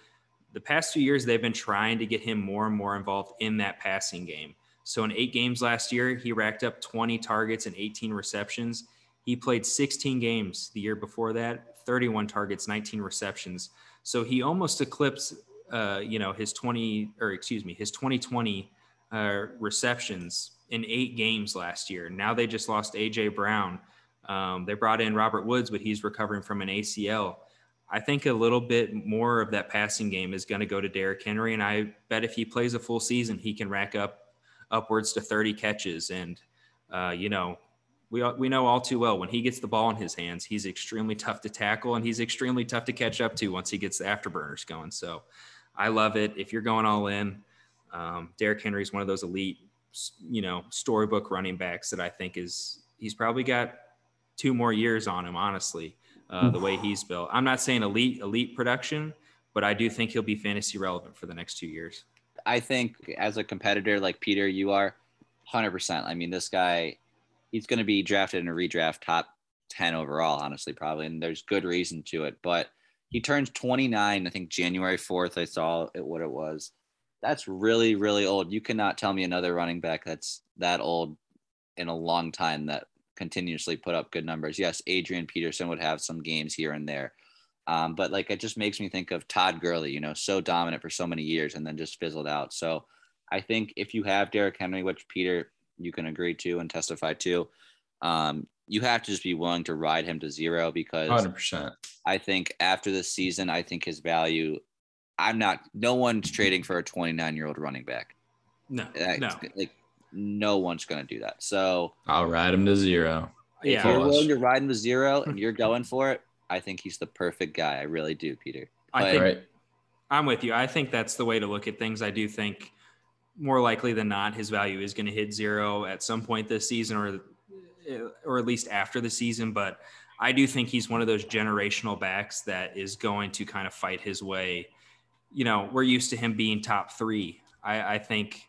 The past few years they've been trying to get him more and more involved in that passing game. So in 8 games last year, he racked up 20 targets and 18 receptions. He played 16 games the year before that, 31 targets, 19 receptions. So he almost eclipsed uh, you know, his 20 or excuse me, his 2020 uh, receptions in eight games last year. Now they just lost AJ Brown. Um, they brought in Robert Woods, but he's recovering from an ACL. I think a little bit more of that passing game is going to go to Derrick Henry, and I bet if he plays a full season, he can rack up upwards to 30 catches. And uh, you know, we we know all too well when he gets the ball in his hands, he's extremely tough to tackle, and he's extremely tough to catch up to once he gets the afterburners going. So, I love it. If you're going all in, um, Derrick Henry is one of those elite, you know, storybook running backs that I think is he's probably got two more years on him. Honestly, uh, the way he's built. I'm not saying elite elite production, but I do think he'll be fantasy relevant for the next two years. I think as a competitor like Peter, you are 100%. I mean, this guy, he's going to be drafted in a redraft top 10 overall, honestly, probably. And there's good reason to it. But he turns 29, I think January 4th, I saw it, what it was. That's really, really old. You cannot tell me another running back that's that old in a long time that continuously put up good numbers. Yes, Adrian Peterson would have some games here and there. Um, but like it just makes me think of Todd Gurley, you know, so dominant for so many years and then just fizzled out. So I think if you have Derrick Henry, which Peter you can agree to and testify to, um, you have to just be willing to ride him to zero because 100%. I think after this season, I think his value. I'm not. No one's trading for a 29 year old running back. No, Like, no. like no one's going to do that. So I'll ride him to zero. if Yeah. you're willing to ride him to zero and you're going for it, I think he's the perfect guy. I really do, Peter. I think Right. I'm with you. I think that's the way to look at things. I do think more likely than not, his value is going to hit zero at some point this season, or or at least after the season. But I do think he's one of those generational backs that is going to kind of fight his way. You know, we're used to him being top three. I, I think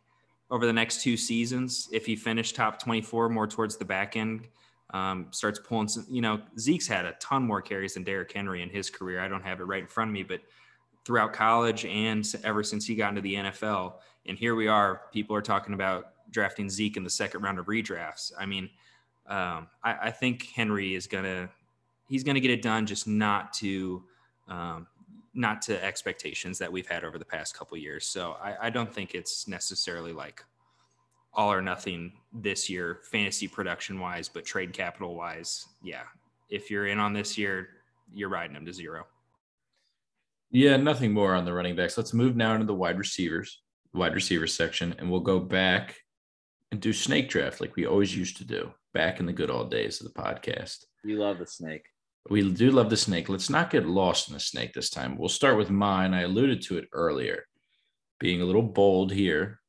over the next two seasons, if he finished top 24 more towards the back end, um, starts pulling some, you know, Zeke's had a ton more carries than Derrick Henry in his career. I don't have it right in front of me, but throughout college and ever since he got into the NFL. And here we are, people are talking about drafting Zeke in the second round of redrafts. I mean, um, I, I think Henry is gonna he's gonna get it done, just not to um, not to expectations that we've had over the past couple years. So I, I don't think it's necessarily like all or nothing this year, fantasy production wise, but trade capital wise, yeah. If you're in on this year, you're riding them to zero. Yeah, nothing more on the running backs. Let's move now into the wide receivers, wide receiver section, and we'll go back and do snake draft like we always used to do back in the good old days of the podcast. You love the snake. We do love the snake. Let's not get lost in the snake this time. We'll start with mine. I alluded to it earlier, being a little bold here.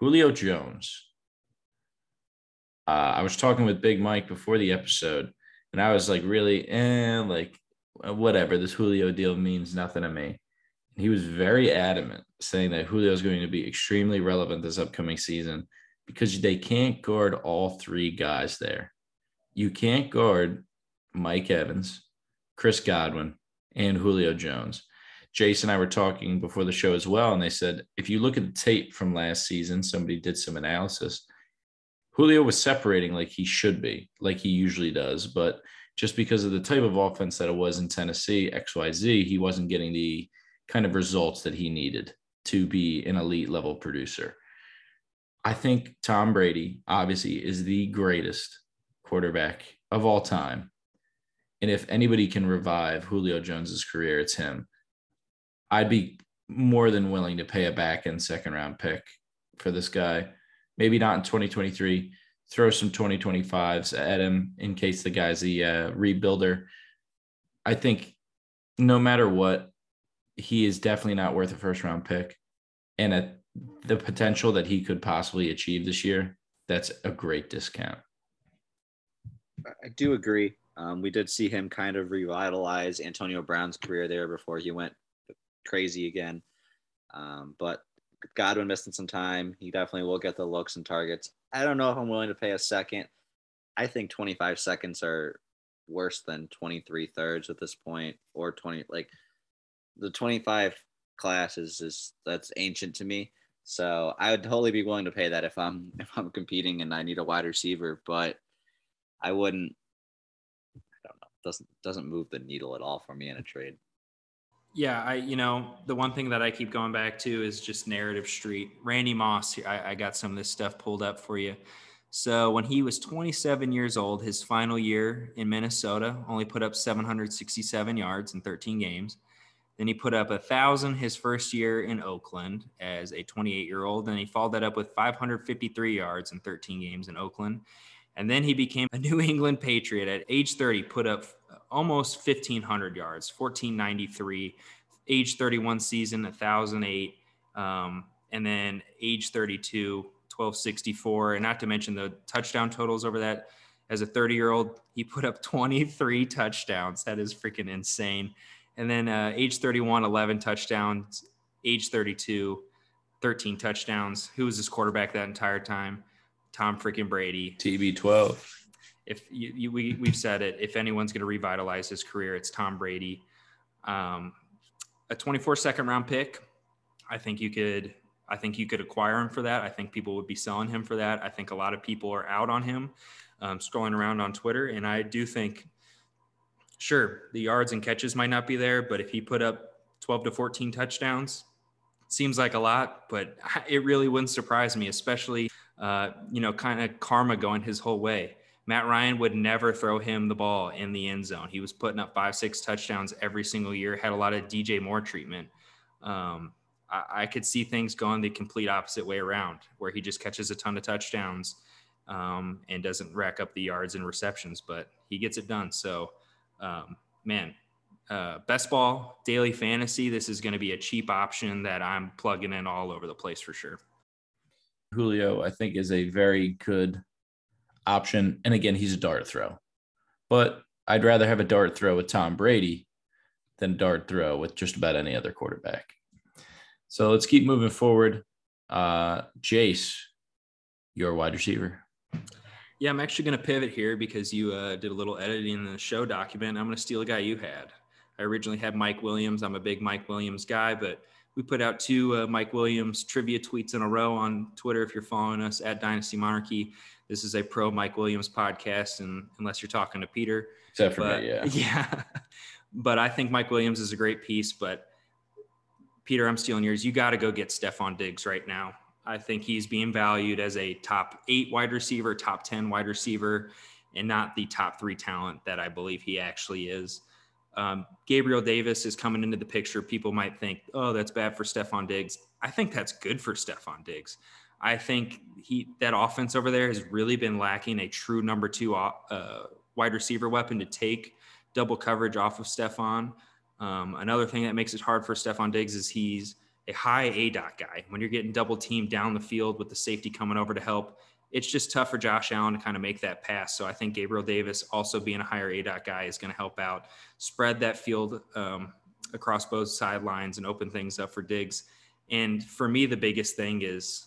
Julio Jones. Uh, I was talking with Big Mike before the episode, and I was like, really, eh, like, whatever. This Julio deal means nothing to me. And he was very adamant, saying that Julio is going to be extremely relevant this upcoming season because they can't guard all three guys there. You can't guard Mike Evans, Chris Godwin, and Julio Jones. Jason and I were talking before the show as well, and they said if you look at the tape from last season, somebody did some analysis. Julio was separating like he should be, like he usually does, but just because of the type of offense that it was in Tennessee, XYZ, he wasn't getting the kind of results that he needed to be an elite level producer. I think Tom Brady obviously is the greatest quarterback of all time. And if anybody can revive Julio Jones's career, it's him. I'd be more than willing to pay a back end second round pick for this guy. Maybe not in 2023. Throw some 2025s at him in case the guy's a uh, rebuilder. I think no matter what, he is definitely not worth a first round pick. And the potential that he could possibly achieve this year, that's a great discount. I do agree. Um, we did see him kind of revitalize Antonio Brown's career there before he went crazy again. Um, but Godwin missing some time. He definitely will get the looks and targets. I don't know if I'm willing to pay a second. I think 25 seconds are worse than 23 thirds at this point, or 20 like the 25 class is just that's ancient to me. So I would totally be willing to pay that if I'm if I'm competing and I need a wide receiver, but I wouldn't. I don't know. Doesn't doesn't move the needle at all for me in a trade. Yeah, I you know the one thing that I keep going back to is just narrative street. Randy Moss, I, I got some of this stuff pulled up for you. So when he was 27 years old, his final year in Minnesota, only put up 767 yards in 13 games. Then he put up a thousand his first year in Oakland as a 28 year old. Then he followed that up with 553 yards in 13 games in Oakland. And then he became a New England Patriot at age 30, put up almost 1,500 yards, 1,493. Age 31 season, 1,008. Um, and then age 32, 1,264. And not to mention the touchdown totals over that. As a 30 year old, he put up 23 touchdowns. That is freaking insane. And then uh, age 31, 11 touchdowns. Age 32, 13 touchdowns. Who was his quarterback that entire time? Tom freaking Brady. TB12. If you, you, we, we've said it, if anyone's going to revitalize his career, it's Tom Brady. Um, a 24 second round pick. I think you could, I think you could acquire him for that. I think people would be selling him for that. I think a lot of people are out on him, um, scrolling around on Twitter. And I do think, sure, the yards and catches might not be there, but if he put up 12 to 14 touchdowns, seems like a lot, but it really wouldn't surprise me, especially, uh, you know, kind of karma going his whole way. Matt Ryan would never throw him the ball in the end zone. He was putting up five, six touchdowns every single year, had a lot of DJ Moore treatment. Um, I, I, could see things going the complete opposite way around, where he just catches a ton of touchdowns um, and doesn't rack up the yards and receptions, but he gets it done. So, um, man, uh, best ball daily fantasy. This is going to be a cheap option that I'm plugging in all over the place for sure. Julio, I think, is a very good option. And again, he's a dart throw, but I'd rather have a dart throw with Tom Brady than dart throw with just about any other quarterback. So let's keep moving forward. Uh, Jace, your wide receiver. Yeah, I'm actually going to pivot here because you uh, did a little editing in the show document. I'm going to steal a guy you had. I originally had Mike Williams. I'm a big Mike Williams guy, but we put out two uh, Mike Williams trivia tweets in a row on Twitter. If you're following us at Dynasty Monarchy, this is a pro Mike Williams podcast, and unless you're talking to Peter, except for but, me, yeah, yeah. but I think Mike Williams is a great piece. But Peter, I'm stealing yours. You got to go get Stefon Diggs right now. I think he's being valued as a top eight wide receiver, top ten wide receiver, and not the top three talent that I believe he actually is. Um, Gabriel Davis is coming into the picture. People might think, oh, that's bad for Stefon Diggs. I think that's good for Stefon Diggs. I think he that offense over there has really been lacking a true number two uh, wide receiver weapon to take double coverage off of Stefon. Um, another thing that makes it hard for Stefon Diggs is he's a high A dot guy. When you're getting double teamed down the field with the safety coming over to help, it's just tough for Josh Allen to kind of make that pass. So I think Gabriel Davis also being a higher A dot guy is going to help out, spread that field um, across both sidelines and open things up for Diggs. And for me, the biggest thing is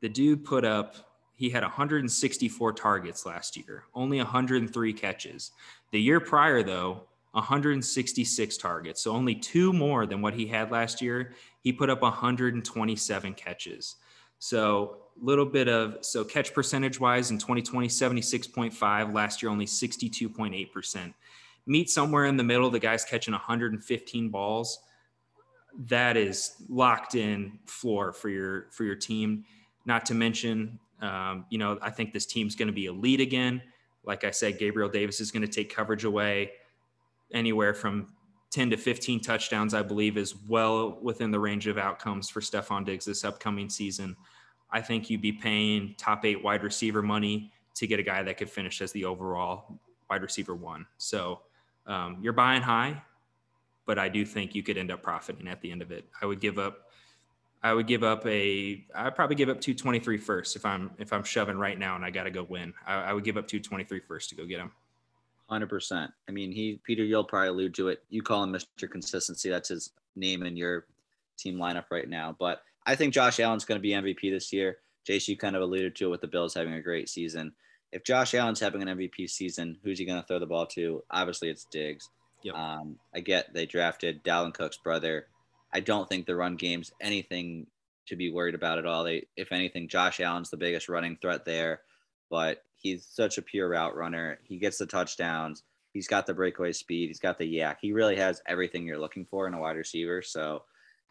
the dude put up, he had 164 targets last year, only 103 catches. The year prior, though, 166 targets, so only two more than what he had last year. He put up 127 catches. So a little bit of so catch percentage wise in 2020 76.5 last year only 62.8% meet somewhere in the middle the guy's catching 115 balls. That is locked in floor for your for your team. Not to mention um, you know i think this team's going to be elite again. Like i said gabriel davis is going to take coverage away anywhere from 10 to 15 touchdowns i believe is well within the range of outcomes for stefon diggs this upcoming season I think you'd be paying top eight wide receiver money to get a guy that could finish as the overall wide receiver one. So um, you're buying high, but I do think you could end up profiting at the end of it. I would give up. I would give up a. I'd probably give up 223 first if I'm if I'm shoving right now and I got to go win. I, I, would give up 223 first to go get him. Hundred percent. I mean, he Peter, you'll probably allude to it. You call him Mr. Consistency. That's his name in your team lineup right now. But I think Josh Allen's going to be MVP this year. Jace, you kind of alluded to it with the Bills having a great season. If Josh Allen's having an MVP season, who's he going to throw the ball to? Obviously, it's Diggs. Yep. Um, I get they drafted Dalvin Cook's brother. I don't think the run game's anything to be worried about at all. They, if anything, Josh Allen's the biggest running threat there, but he's such a pure route runner. He gets the touchdowns. He's got the breakaway speed. He's got the YAC. He really has everything you're looking for in a wide receiver. So,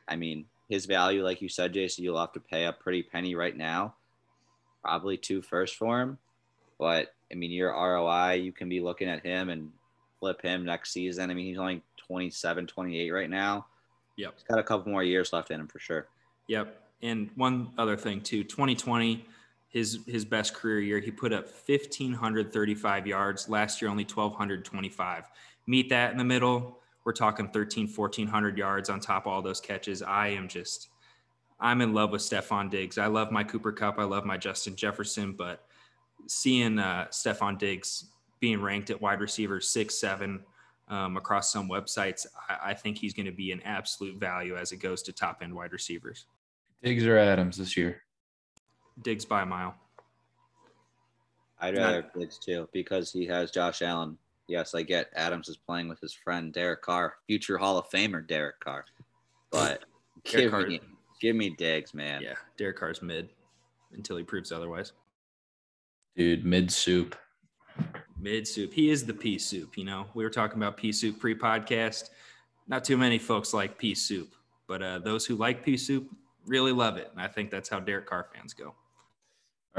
I mean, his value, like you said, Jason, you'll have to pay a pretty penny right now, probably two first for him. But I mean, your ROI, you can be looking at him and flip him next season. I mean, he's only 27, 28 right now. Yep. He's got a couple more years left in him for sure. Yep. And one other thing too, 2020, his his best career year, he put up 1535 yards. Last year, only 1225. Meet that in the middle we're talking 13, 1400 yards on top of all those catches. I am just, I'm in love with Stefon Diggs. I love my Cooper Kupp. I love my Justin Jefferson, but seeing uh, Stefon Diggs being ranked at wide receiver six, seven um, across some websites, I, I think he's going to be an absolute value as it goes to top end wide receivers. Diggs or Adams this year? Diggs by a mile. I'd rather have Diggs too because he has Josh Allen. Yes, I get Adams is playing with his friend Derek Carr, future Hall of Famer Derek Carr. But give Carr- me, give me Diggs, man. Yeah, Derek Carr's mid until he proves otherwise. Dude, mid soup. Mid soup. He is the pea soup. You know, we were talking about pea soup pre podcast. Not too many folks like pea soup, but uh, those who like pea soup really love it. And I think that's how Derek Carr fans go.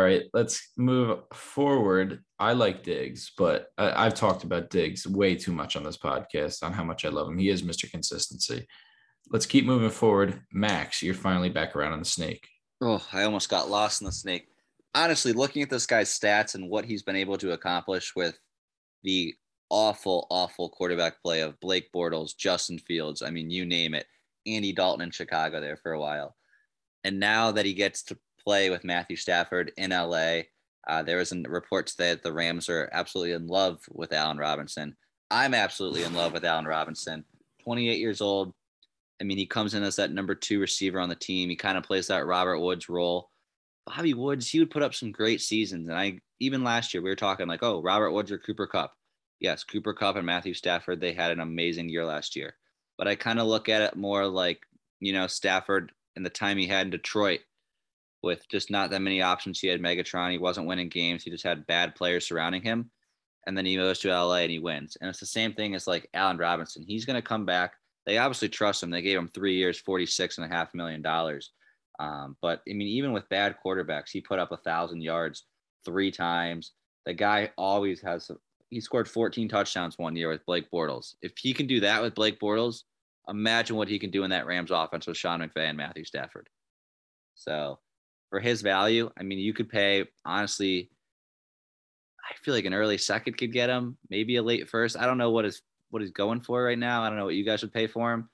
All right, let's move forward. I like Diggs, but I, I've talked about Diggs way too much on this podcast on how much I love him. He is Mr. Consistency. Let's keep moving forward. Max, you're finally back around on the snake. Oh, I almost got lost in the snake. Honestly, looking at this guy's stats and what he's been able to accomplish with the awful, awful quarterback play of Blake Bortles, Justin Fields, I mean, you name it, Andy Dalton in Chicago there for a while. And now that he gets to play with Matthew Stafford in LA, uh, there was a report today that the Rams are absolutely in love with Allen Robinson. I'm absolutely in love with Allen Robinson. 28 years old. I mean, he comes in as that number two receiver on the team. He kind of plays that Robert Woods role. Bobby Woods, he would put up some great seasons. And I even last year we were talking like, oh, Robert Woods or Cooper Kupp. Yes, Cooper Kupp and Matthew Stafford, they had an amazing year last year. But I kind of look at it more like, you know, Stafford and the time he had in Detroit with just not that many options. He had Megatron. He wasn't winning games. He just had bad players surrounding him. And then he goes to LA and he wins. And it's the same thing as like Allen Robinson. He's going to come back. They obviously trust him. They gave him three years, forty-six and a half million dollars. Um, but I mean, even with bad quarterbacks, he put up a thousand yards three times. The guy always has. He scored 14 touchdowns one year with Blake Bortles. If he can do that with Blake Bortles, imagine what he can do in that Rams offense with Sean McVay and Matthew Stafford. So, for his value, I mean, you could pay honestly. I feel like an early second could get him, maybe a late first. I don't know what is what he's going for right now. I don't know what you guys would pay for him,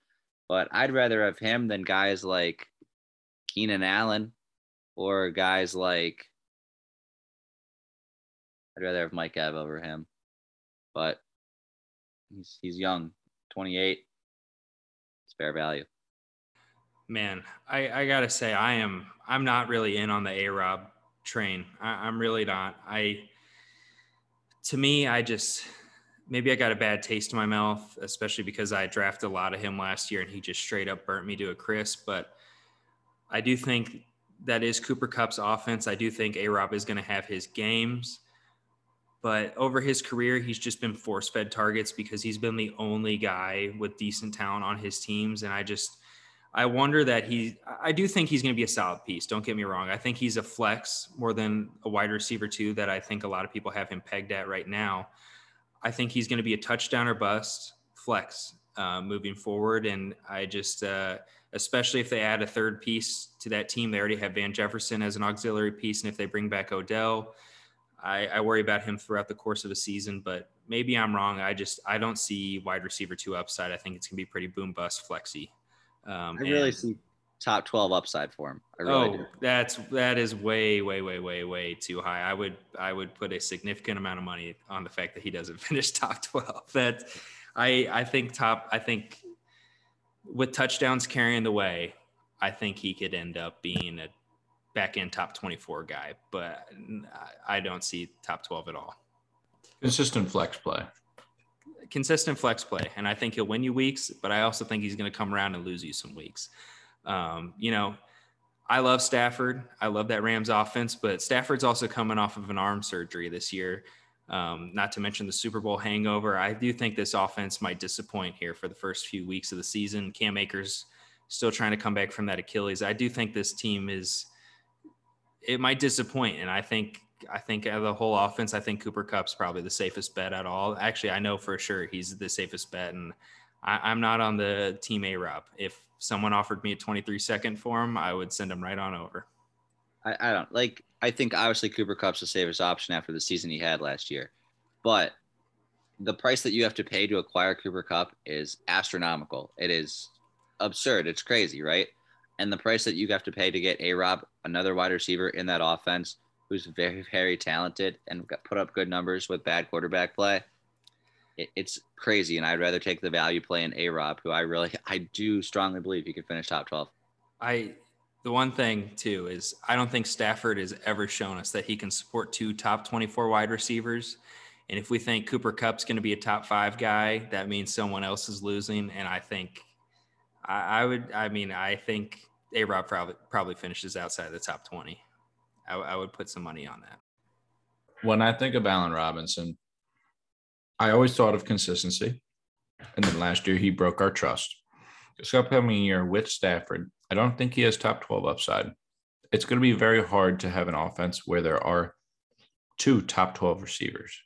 but I'd rather have him than guys like Keenan Allen or guys like I'd rather have Mike Ev over him. But he's he's young, 28. It's fair value. Man, I, I gotta say, I am I'm not really in on the A Rob train. I, I'm really not. I to me, I just maybe I got a bad taste in my mouth, especially because I drafted a lot of him last year and he just straight up burnt me to a crisp. But I do think that is Cooper Kupp's offense. I do think A Rob is going to have his games. But over his career, he's just been force fed targets because he's been the only guy with decent talent on his teams. And I just, I wonder that he, I do think he's going to be a solid piece. Don't get me wrong. I think he's a flex more than a wide receiver, too, that I think a lot of people have him pegged at right now. I think he's going to be a touchdown or bust flex uh, moving forward. And I just, uh, especially if they add a third piece to that team, they already have Van Jefferson as an auxiliary piece. And if they bring back Odell, I, I worry about him throughout the course of a season, but maybe I'm wrong. I just, I don't see wide receiver two upside. I think it's going to be pretty boom bust flexy. Um, I really and- see top 12 upside for him. I really oh, do. that's that is way, way, way, way, way too high. I would I would put a significant amount of money on the fact that he doesn't finish top twelve. That I I think top I think with touchdowns carrying the way, I think he could end up being a back end top twenty four guy, but I don't see top twelve at all. Consistent flex play. Consistent flex play, and I think he'll win you weeks, but I also think he's going to come around and lose you some weeks. Um, you know, I love Stafford. I love that Rams offense, but Stafford's also coming off of an arm surgery this year. Um, not to mention the Super Bowl hangover. I do think this offense might disappoint here for the first few weeks of the season. Cam Akers still trying to come back from that Achilles. I do think this team is it might disappoint, and I think I think of the whole offense, I think Cooper Kupp's probably the safest bet at all. Actually, I know for sure he's the safest bet, and I, am not on the team A Rob. If someone offered me a 23 second for him, I would send him right on over. I, I don't like. I think obviously Cooper Kupp's the safest option after the season he had last year, but the price that you have to pay to acquire Cooper Kupp is astronomical. It is absurd. It's crazy, right? And the price that you have to pay to get A Rob, another wide receiver in that offense, who's very, very talented and got put up good numbers with bad quarterback play. It, it's crazy, and I'd rather take the value play in A Rob, who I really, I do strongly believe he could finish top twelve. I the one thing too is I don't think Stafford has ever shown us that he can support two top 24 wide receivers. And if we think Cooper Kupp's going to be a top five guy, that means someone else is losing. And I think I, I would, I mean, I think A Rob probably probably finishes outside the top 20. I, I would put some money on that. When I think of Allen Robinson, I always thought of consistency. And then last year he broke our trust. This upcoming year with Stafford, I don't think he has top 12 upside. It's going to be very hard to have an offense where there are two top 12 receivers.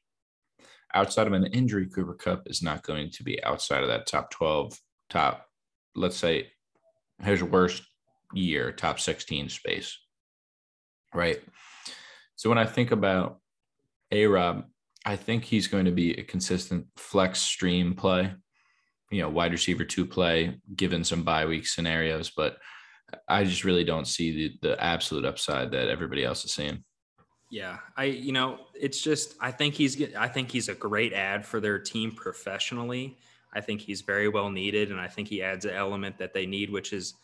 Outside of an injury, Cooper Kupp is not going to be outside of that top 12, top, let's say, his worst year, top 16 space. Right. So when I think about A Rob, I think he's going to be a consistent flex stream play you know, wide receiver two play given some bye week scenarios, but I just really don't see the the absolute upside that everybody else is seeing. Yeah, I you know, it's just I think he's I think he's a great ad for their team professionally. I think he's very well needed and I think he adds an element that they need which is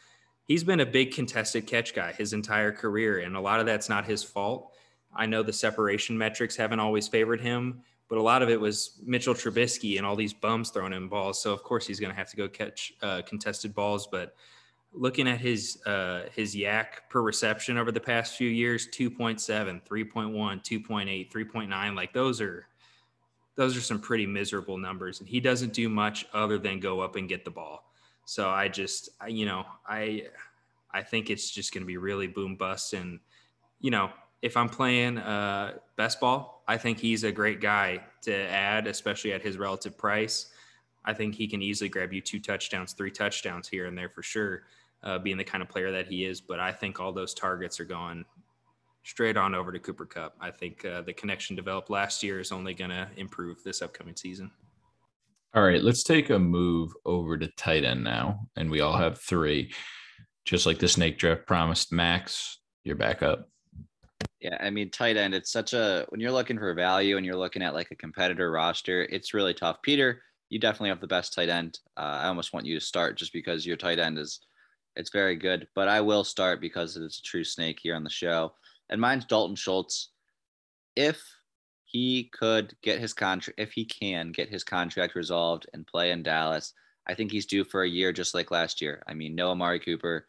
he's been a big contested catch guy his entire career and a lot of that's not his fault. I know the separation metrics haven't always favored him, but a lot of it was Mitchell Trubisky and all these bums throwing him balls. So of course he's going to have to go catch uh, contested balls. But looking at his uh, his YAC per reception over the past few years, 2.7, 3.1, 2.8, 3.9, like those are those are some pretty miserable numbers. And he doesn't do much other than go up and get the ball. So I just, I, you know, I I think it's just going to be really boom bust. And you know, if I'm playing uh, best ball, I think he's a great guy to add, especially at his relative price. I think he can easily grab you two touchdowns, three touchdowns here and there for sure, uh, being the kind of player that he is. But I think all those targets are going straight on over to Cooper Kupp. I think uh, the connection developed last year is only going to improve this upcoming season. All right, let's take a move over to tight end now. And we all have three. Just like the snake draft promised, Max, you're back up. Yeah, I mean, tight end, it's such a when you're looking for value and you're looking at like a competitor roster, it's really tough. Peter, you definitely have the best tight end. Uh, I almost want you to start just because your tight end is it's very good, but I will start because it's a true snake here on the show. And mine's Dalton Schultz. If he could get his contract, if he can get his contract resolved and play in Dallas, I think he's due for a year just like last year. I mean, no Amari Cooper.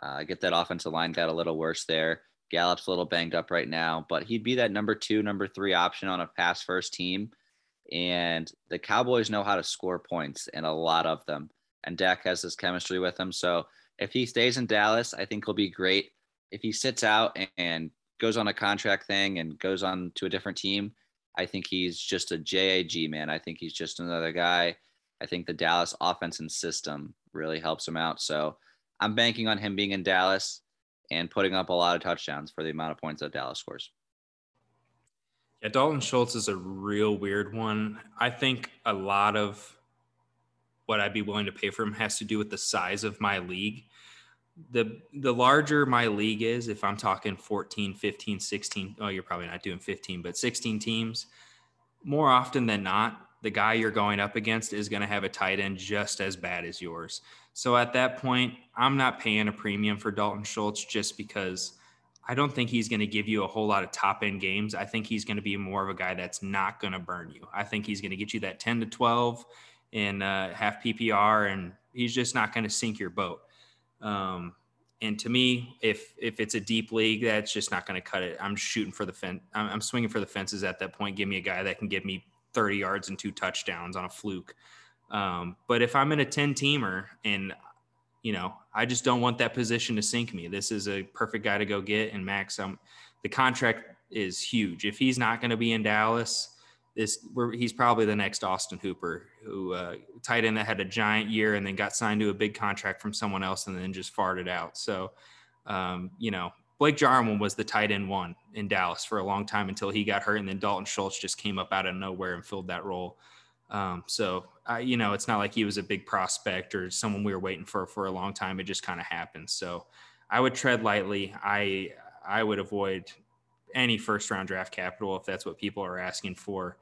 Uh, get that offensive line got a little worse there. Gallup's a little banged up right now, but he'd be that number two, number three option on a pass first team. And the Cowboys know how to score points and a lot of them. And Dak has this chemistry with him. So if he stays in Dallas, I think he'll be great. If he sits out and goes on a contract thing and goes on to a different team, I think he's just a JAG man. I think he's just another guy. I think the Dallas offense and system really helps him out. So I'm banking on him being in Dallas and putting up a lot of touchdowns for the amount of points that Dallas scores. Yeah, Dalton Schultz is a real weird one. I think a lot of what I'd be willing to pay for him has to do with the size of my league. The the larger my league is, if I'm talking 14, 15, 16, oh, you're probably not doing 15, but 16 teams, more often than not, the guy you're going up against is going to have a tight end just as bad as yours. So at that point, I'm not paying a premium for Dalton Schultz just because I don't think he's going to give you a whole lot of top end games. I think he's going to be more of a guy that's not going to burn you. I think he's going to get you that 10 to 12 in uh, half PPR, and he's just not going to sink your boat. Um, and to me, if if it's a deep league, that's just not going to cut it. I'm shooting for the fence. I'm, I'm swinging for the fences at that point. Give me a guy that can give me 30 yards and two touchdowns on a fluke. Um, but if I'm in a 10 teamer and, you know, I just don't want that position to sink me. This is a perfect guy to go get. And Max, um, the contract is huge. If he's not going to be in Dallas, this he's probably the next Austin Hooper, who uh, tight end that had a giant year and then got signed to a big contract from someone else and then just farted out. So, um, you know, Blake Jarwin was the tight end one in Dallas for a long time until he got hurt, and then Dalton Schultz just came up out of nowhere and filled that role. Um, so, I, you know, it's not like he was a big prospect or someone we were waiting for for a long time. It just kind of happened. So, I would tread lightly. I I would avoid any first round draft capital if that's what people are asking for.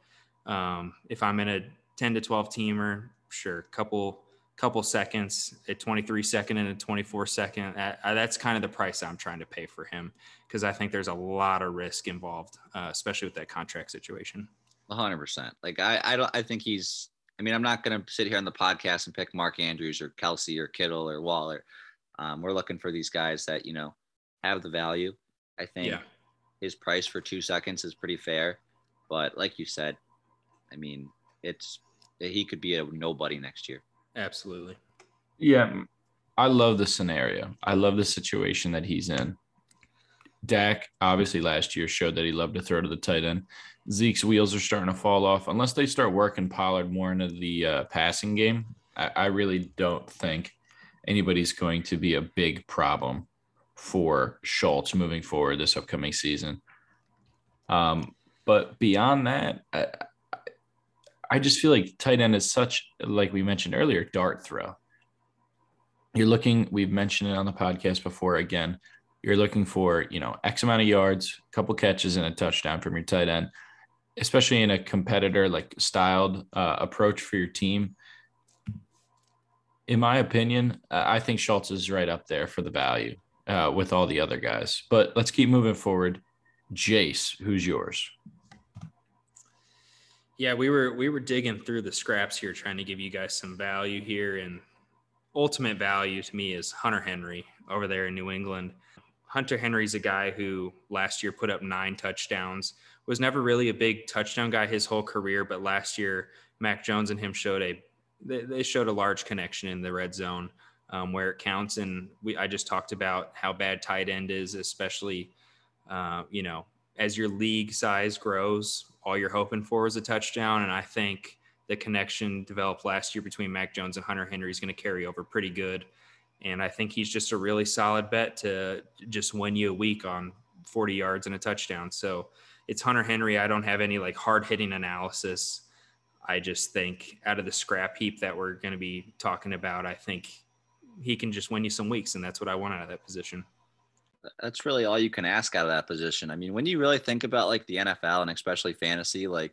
Um, if I'm in a 10 to 12 teamer, sure, couple couple seconds, a 23 second and a 24 second. that's kind of the price I'm trying to pay for him because I think there's a lot of risk involved, uh, especially with that contract situation. 100%. Like I, I don't, I think he's. I mean, I'm not going to sit here on the podcast and pick Mark Andrews or Kelce or Kittle or Waller. Um, we're looking for these guys that you know have the value. I think yeah. His price for two seconds is pretty fair, but like you said, I mean, it's he could be a nobody next year. Absolutely. Yeah. I love the scenario. I love the situation that he's in. Dak obviously last year showed that he loved to throw to the tight end. Zeke's wheels are starting to fall off unless they start working Pollard more into the uh, passing game. I, I really don't think anybody's going to be a big problem for Schultz moving forward this upcoming season. Um, but beyond that, I, I just feel like tight end is such, like we mentioned earlier, dart throw. You're looking, we've mentioned it on the podcast before again. You're looking for, you know, X amount of yards, a couple catches, and a touchdown from your tight end, especially in a competitor like styled uh, approach for your team. In my opinion, I think Schultz is right up there for the value uh, with all the other guys. But let's keep moving forward. Jace, who's yours? Yeah, we were we were digging through the scraps here, trying to give you guys some value here, and ultimate value to me is Hunter Henry over there in New England. Hunter Henry's a guy who last year put up nine touchdowns. Was never really a big touchdown guy his whole career, but last year Mac Jones and him showed a they, showed a large connection in the red zone um, where it counts. And we I just talked about how bad tight end is, especially uh, you know as your league size grows, all you're hoping for is a touchdown. And I think the connection developed last year between Mac Jones and Hunter Henry is going to carry over pretty good. And I think he's just a really solid bet to just win you a week on 40 yards and a touchdown. So it's Hunter Henry. I don't have any like hard hitting analysis. I just think out of the scrap heap that we're going to be talking about, I think he can just win you some weeks. And that's what I want out of that position that's really all you can ask out of that position. I mean, when you really think about like the NFL and especially fantasy, like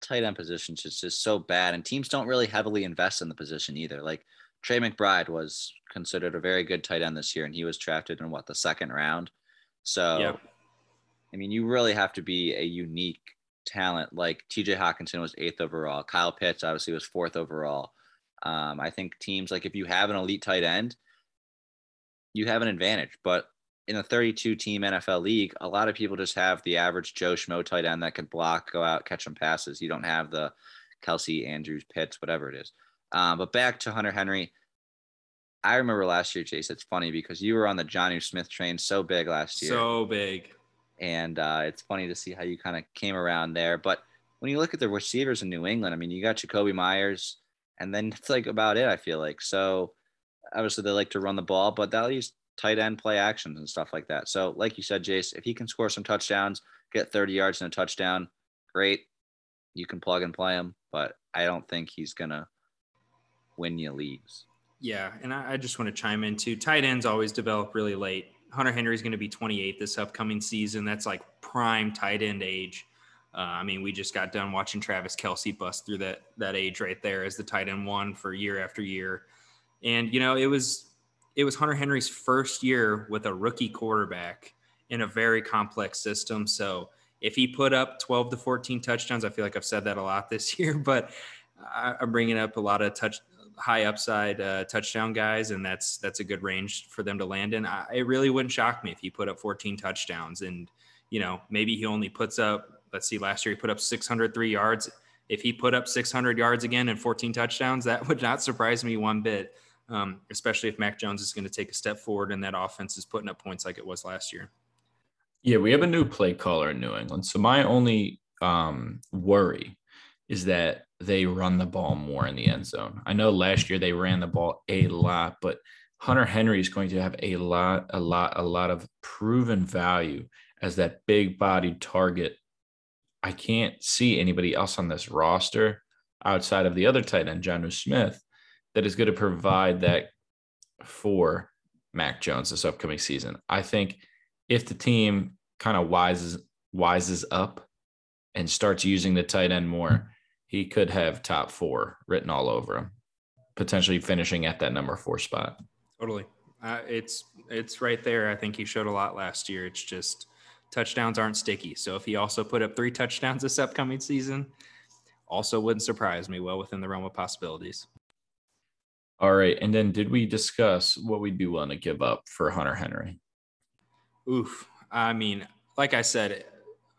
tight end positions is just so bad, and teams don't really heavily invest in the position either. Like Trey McBride was considered a very good tight end this year, and he was drafted in what the second round. So. I mean, you really have to be a unique talent. Like T.J. Hockenson was eighth overall. Kyle Pitts obviously was fourth overall. Um, I think teams like if you have an elite tight end, you have an advantage. But in a 32 team NFL league, a lot of people just have the average Joe Schmo tight end that can block, go out, catch some passes. You don't have the Kelce, Andrews, Pitts, whatever it is. Um, but back to Hunter Henry. I remember last year, Jace. It's funny because you were on the Jonnu Smith train so big last year. So big. And uh, it's funny to see how you kind of came around there. But when you look at the receivers in New England, I mean, you got Jakobi Meyers, and then it's like about it, I feel like. So obviously they like to run the ball, but that leaves tight end play actions and stuff like that. So, like you said, Jace, if he can score some touchdowns, get 30 yards and a touchdown, great. You can plug and play him, but I don't think he's gonna win you leagues. Yeah, and I, I just want to chime in too. Tight ends always develop really late. Hunter Henry is going to be 28 this upcoming season. That's like prime tight end age. Uh, I mean, we just got done watching Travis Kelce bust through that that age right there as the tight end one for year after year, and you know it was it was Hunter Henry's first year with a rookie quarterback in a very complex system. So if he put up 12 to 14 touchdowns, I feel like I've said that a lot this year, but I'm bringing up a lot of touch high upside uh, touchdown guys, and that's that's a good range for them to land in. I, it really wouldn't shock me if he put up 14 touchdowns, and you know maybe he only puts up. Let's see, last year he put up 603 yards. If he put up 600 yards again and 14 touchdowns, that would not surprise me one bit um, especially if Mac Jones is going to take a step forward and that offense is putting up points like it was last year. Yeah, we have a new play caller in New England. So my only um, worry is that they run the ball more in the end zone. I know last year they ran the ball a lot, but Hunter Henry is going to have a lot, a lot, a lot of proven value as that big bodied target. I can't see anybody else on this roster outside of the other tight end, Jonnu Smith, that is going to provide that for Mac Jones this upcoming season. I think if the team kind of wises wises up and starts using the tight end more, he could have top four written all over him. potentially finishing at that number four spot. Totally. Uh, it's it's right there. I think he showed a lot last year. It's just touchdowns aren't sticky. So if he also put up three touchdowns this upcoming season, also wouldn't surprise me. Well within the realm of possibilities. All right. And then did we discuss what we'd be willing to give up for Hunter Henry? Oof. I mean, like I said,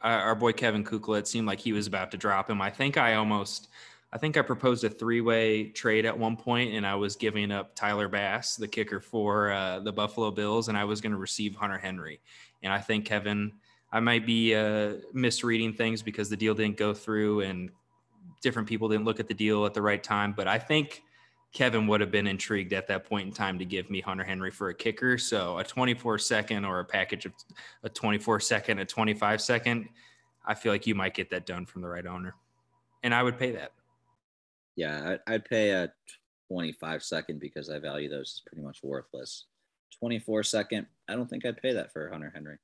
our boy Kevin Kukla, it seemed like he was about to drop him. I think I almost, I think I proposed a three-way trade at one point, and I was giving up Tyler Bass, the kicker for uh, the Buffalo Bills, and I was going to receive Hunter Henry. And I think Kevin, I might be uh, misreading things because the deal didn't go through, and different people didn't look at the deal at the right time. But I think Kevin would have been intrigued at that point in time to give me Hunter Henry for a kicker. So a 24 second or a package of a 24 second, a 25 second, I feel like you might get that done from the right owner. And I would pay that. Yeah, I'd pay a 25 second because I value those as pretty much worthless. 24 second, I don't think I'd pay that for Hunter Henry.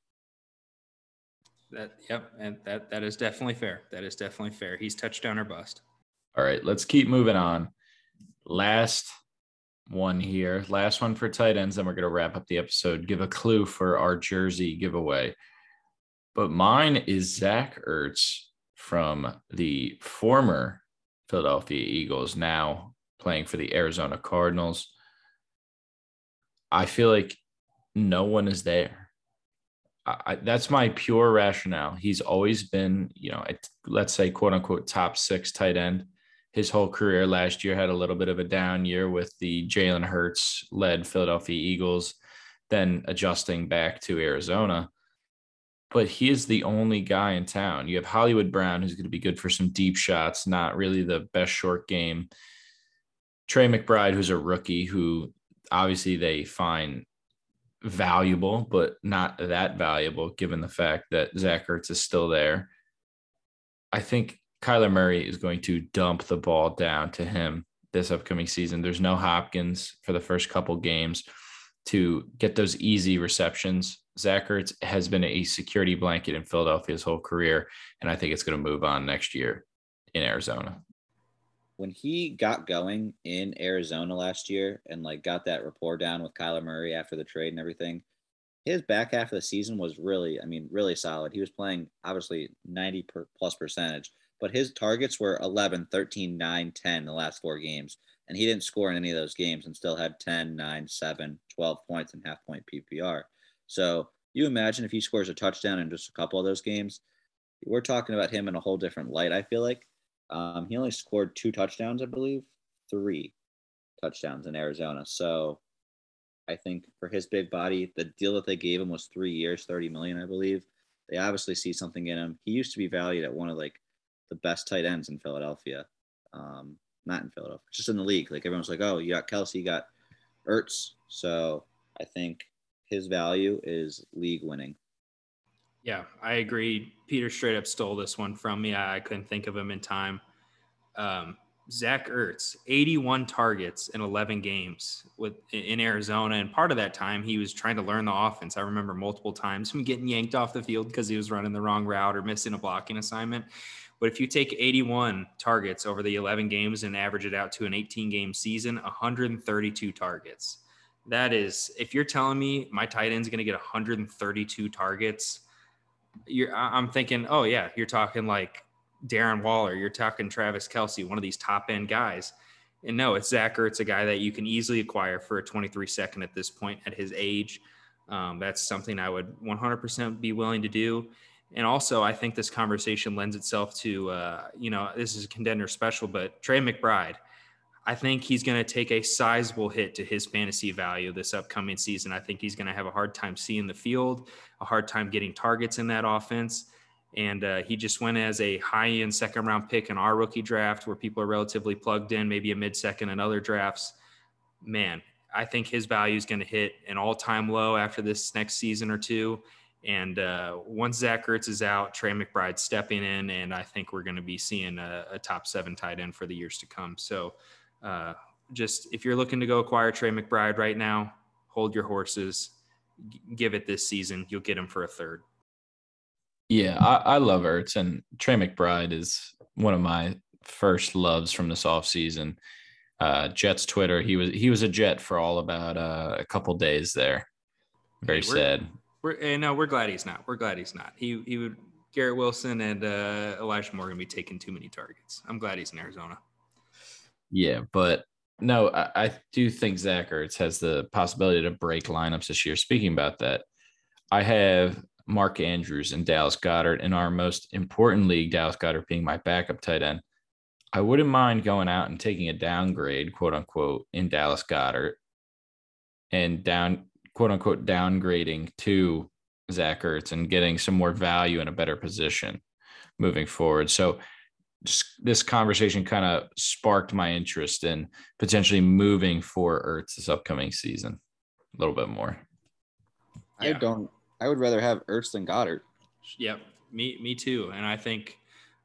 That yep, and that that is definitely fair. That is definitely fair. He's touchdown or bust. All right, let's keep moving on last one here, last one for tight ends. Then we're going to wrap up the episode. Give a clue for our jersey giveaway. But mine is Zach Ertz from the former Philadelphia Eagles, now playing for the Arizona Cardinals. I feel like no one is there. I, that's my pure rationale. He's always been, you know, let's say quote unquote top six tight end his whole career last year had a little bit of a down year with the Jalen Hurts led Philadelphia Eagles, then adjusting back to Arizona. But he is the only guy in town. You have Hollywood Brown, who's going to be good for some deep shots, not really the best short game. Trey McBride, who's a rookie, who obviously they find valuable, but not that valuable given the fact that Zach Ertz is still there. I think Kyler Murray is going to dump the ball down to him this upcoming season. There's no Hopkins for the first couple games to get those easy receptions. Zach Ertz has been a security blanket in Philadelphia his whole career, and I think it's going to move on next year in Arizona. When he got going in Arizona last year and like got that rapport down with Kyler Murray after the trade and everything, his back half of the season was really, I mean, really solid. He was playing obviously 90 per plus percentage but his targets were 11, 13, 9, 10 the last four games. And he didn't score in any of those games and still had 10, 9, 7, 12 points and half point PPR. So you imagine if he scores a touchdown in just a couple of those games, we're talking about him in a whole different light, I feel like. Um, he only scored two touchdowns, I believe, three touchdowns in Arizona. So I think for his big body, the deal that they gave him was three years, 30 million, I believe. They obviously see something in him. He used to be valued at one of like the best tight ends in Philadelphia. Um, not in Philadelphia, just in the league. Like everyone's like, oh, you got Kelce, you got Ertz. So I think his value is league winning. Yeah, I agree. Peter straight up stole this one from me. I, couldn't think of him in time. Um, Zach Ertz, 81 targets in 11 games with in Arizona, and part of that time he was trying to learn the offense. I remember multiple times him getting yanked off the field because he was running the wrong route or missing a blocking assignment. But if you take 81 targets over the 11 games and average it out to an 18 game season, 132 targets. That is, if you're telling me my tight end's going to get 132 targets, you're, I'm thinking, oh yeah, you're talking like Darren Waller, you're talking Travis Kelce, one of these top end guys. And no, it's Zach Ertz, a guy that you can easily acquire for a 23 second at this point at his age. Um, that's something I would 100% be willing to do. And also, I think this conversation lends itself to, uh, you know, this is a contender special, but Trey McBride, I think he's going to take a sizable hit to his fantasy value this upcoming season. I think he's going to have a hard time seeing the field, a hard time getting targets in that offense. And uh, he just went as a high end second round pick in our rookie draft where people are relatively plugged in, maybe a mid second in other drafts. Man, I think his value is going to hit an all time low after this next season or two. And uh, once Zach Ertz is out, Trey McBride stepping in, and I think we're going to be seeing a, a, top seven tight end for the years to come. So, uh, just if you're looking to go acquire Trey McBride right now, hold your horses, G- give it this season. You'll get him for a third. Yeah, I, I love Ertz, and Trey McBride is one of my first loves from this offseason. uh, Jets Twitter. He was he was a Jet for all about uh, a couple days there. Very Hey, we're- sad. We're and no, we're glad he's not. We're glad he's not. He he would Garrett Wilson and uh, Elijah Morgan be taking too many targets. I'm glad he's in Arizona. Yeah, but no, I, I do think Zach Ertz has the possibility to break lineups this year. Speaking about that, I have Mark Andrews and Dallas Goedert in our most important league, Dallas Goedert being my backup tight end. I wouldn't mind going out and taking a downgrade, quote unquote, in Dallas Goedert and down, quote unquote, downgrading to Zach Ertz and getting some more value in a better position moving forward. So this conversation kind of sparked my interest in potentially moving for Ertz this upcoming season a little bit more. I Yeah. don't. I would rather have Ertz than Goedert. Yep, me me too. And I think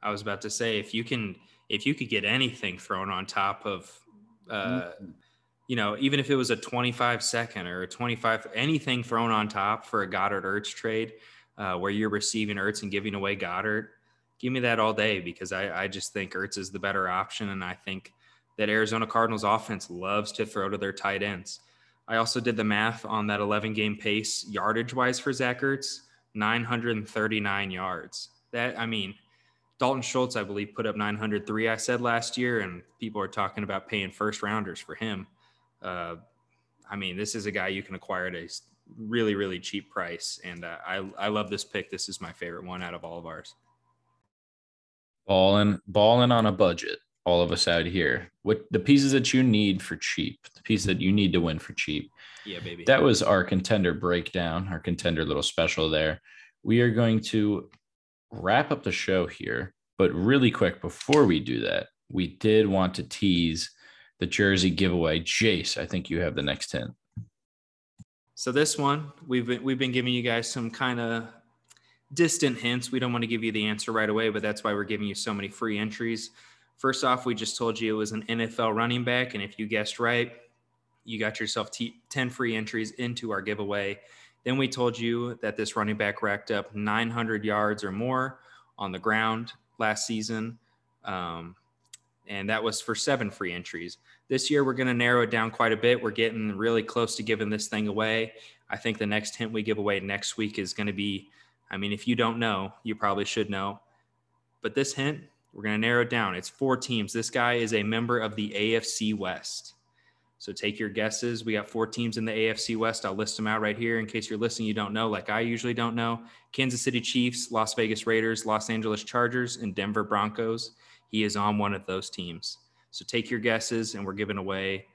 I was about to say if you can if you could get anything thrown on top of uh you know, even if it was a 25 second or a 25 anything thrown on top for a Goedert Ertz trade uh, where you're receiving Ertz and giving away Goedert, give me that all day because I, I just think Ertz is the better option. And I think that Arizona Cardinals offense loves to throw to their tight ends. I also did the math on that 11 game pace yardage wise for Zach Ertz, 939 yards. That, I mean, Dalton Schultz, I believe, put up 903, I said last year, and people are talking about paying first rounders for him. Uh, I mean, this is a guy you can acquire at a really, really cheap price. And uh, I, I love this pick. This is my favorite one out of all of ours. Balling, balling on a budget. All of us out here. What the pieces that you need for cheap, the pieces that you need to win for cheap. Yeah, baby. That was our contender breakdown, our contender little special there. We are going to wrap up the show here, but really quick before we do that, we did want to tease the jersey giveaway. Jace, I think you have the next 10. So this one, we've been we've been giving you guys some kind of distant hints. We don't want to give you the answer right away, but that's why we're giving you so many free entries. First off, we just told you it was an NFL running back, and if you guessed right, you got yourself t- 10 free entries into our giveaway. Then we told you that this running back racked up 900 yards or more on the ground last season. Um, and that was for seven free entries. This year, we're going to narrow it down quite a bit. We're getting really close to giving this thing away. I think the next hint we give away next week is going to be I mean, if you don't know, you probably should know. But this hint, we're going to narrow it down. It's four teams. This guy is a member of the AFC West. So take your guesses. We got four teams in the AFC West. I'll list them out right here in case you're listening. You don't know, like I usually don't know. Kansas City Chiefs, Las Vegas Raiders, Los Angeles Chargers, and Denver Broncos. He is on one of those teams. So take your guesses, and we're giving away.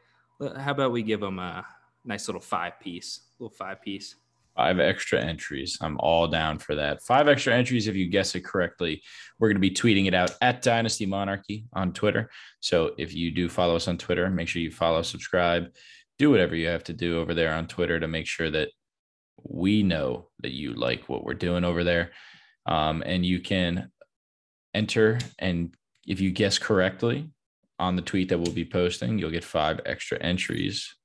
How about we give him a nice little five piece, little five piece. Five extra entries. I'm all down for that. Five extra entries if you guess it correctly. We're going to be tweeting it out at Dynasty Monarchy on Twitter. So if you do follow us on Twitter, make sure you follow, subscribe, do whatever you have to do over there on Twitter to make sure that we know that you like what we're doing over there. Um, and you can enter, and if you guess correctly on the tweet that we'll be posting, you'll get five extra entries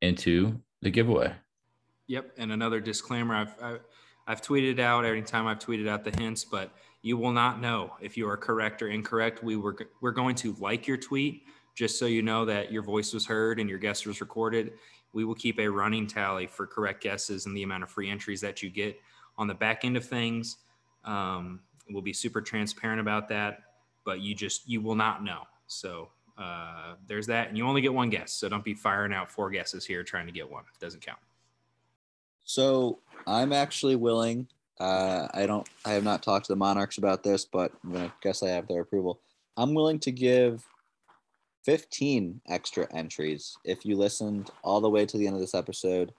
into the giveaway. Yep, and another disclaimer: I've I, I've tweeted out every time I've tweeted out the hints, but you will not know if you are correct or incorrect. We were we're going to like your tweet just so you know that your voice was heard and your guess was recorded. We will keep a running tally for correct guesses and the amount of free entries that you get on the back end of things. Um, we'll be super transparent about that, but you just you will not know. So uh, there's that, and you only get one guess. So don't be firing out four guesses here trying to get one. It doesn't count. So I'm actually willing. Uh, I don't. I have not talked to the Monarchs about this, but I'm gonna guess I have their approval. I'm willing to give 15 extra entries if you listened all the way to the end of this episode,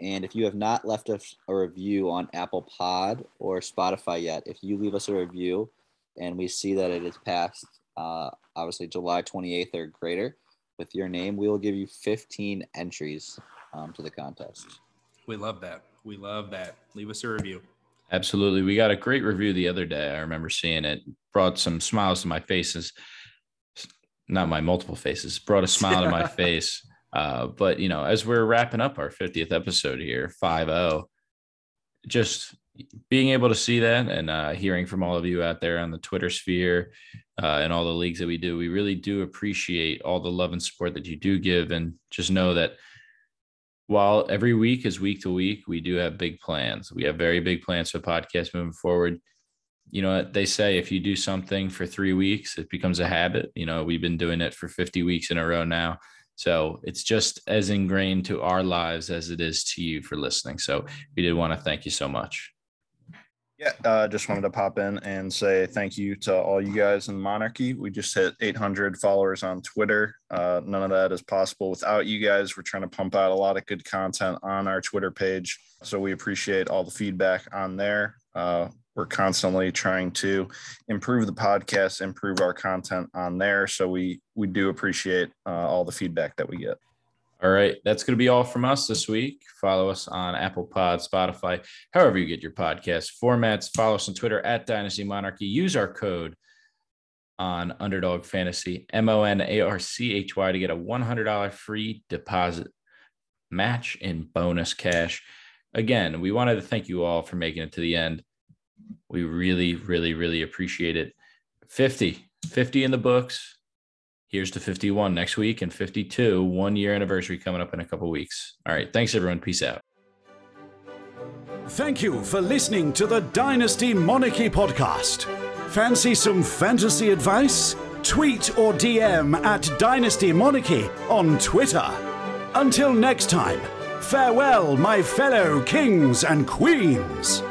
and if you have not left us a review on Apple Pod or Spotify yet, if you leave us a review, and we see that it is past, uh, obviously July 28th or greater, with your name, we will give you 15 entries um, to the contest. We love that. We love that. Leave us a review. Absolutely. We got a great review the other day. I remember seeing it, brought some smiles to my faces. Not my multiple faces, brought a smile to my face. Uh, but, you know, as we're wrapping up our 50th episode here, 5 0, just being able to see that and uh, hearing from all of you out there on the Twitter sphere, uh, in all the leagues that we do. We really do appreciate all the love and support that you do give. And just know that while every week is week to week, we do have big plans. We have very big plans for podcast moving forward. You know, they say if you do something for three weeks, it becomes a habit. You know, we've been doing it for 50 weeks in a row now. So it's just as ingrained to our lives as it is to you for listening. So we did want to thank you so much. Yeah, uh, just wanted to pop in and say thank you to all you guys in Monarchy. We just hit 800 followers on Twitter. Uh, none of that is possible without you guys. We're trying to pump out a lot of good content on our Twitter page. So we appreciate all the feedback on there. Uh, we're constantly trying to improve the podcast, improve our content on there. So we we do appreciate uh, all the feedback that we get. All right. That's going to be all from us this week. Follow us on Apple Pod, Spotify, however you get your podcast formats. Follow us on Twitter at Dynasty Monarchy. Use our code on Underdog Fantasy, M O N A R C H Y, to get a $100 free deposit match in bonus cash. Again, we wanted to thank you all for making it to the end. We really, really, really appreciate it. 50, 50 in the books here's to 51 next week and 52 one year anniversary coming up in a couple weeks. All right thanks everyone. Peace out. Thank you for listening to the dynasty monarchy podcast. Fancy some fantasy advice? Tweet or dm at dynasty monarchy on twitter. Until next time farewell my fellow kings and queens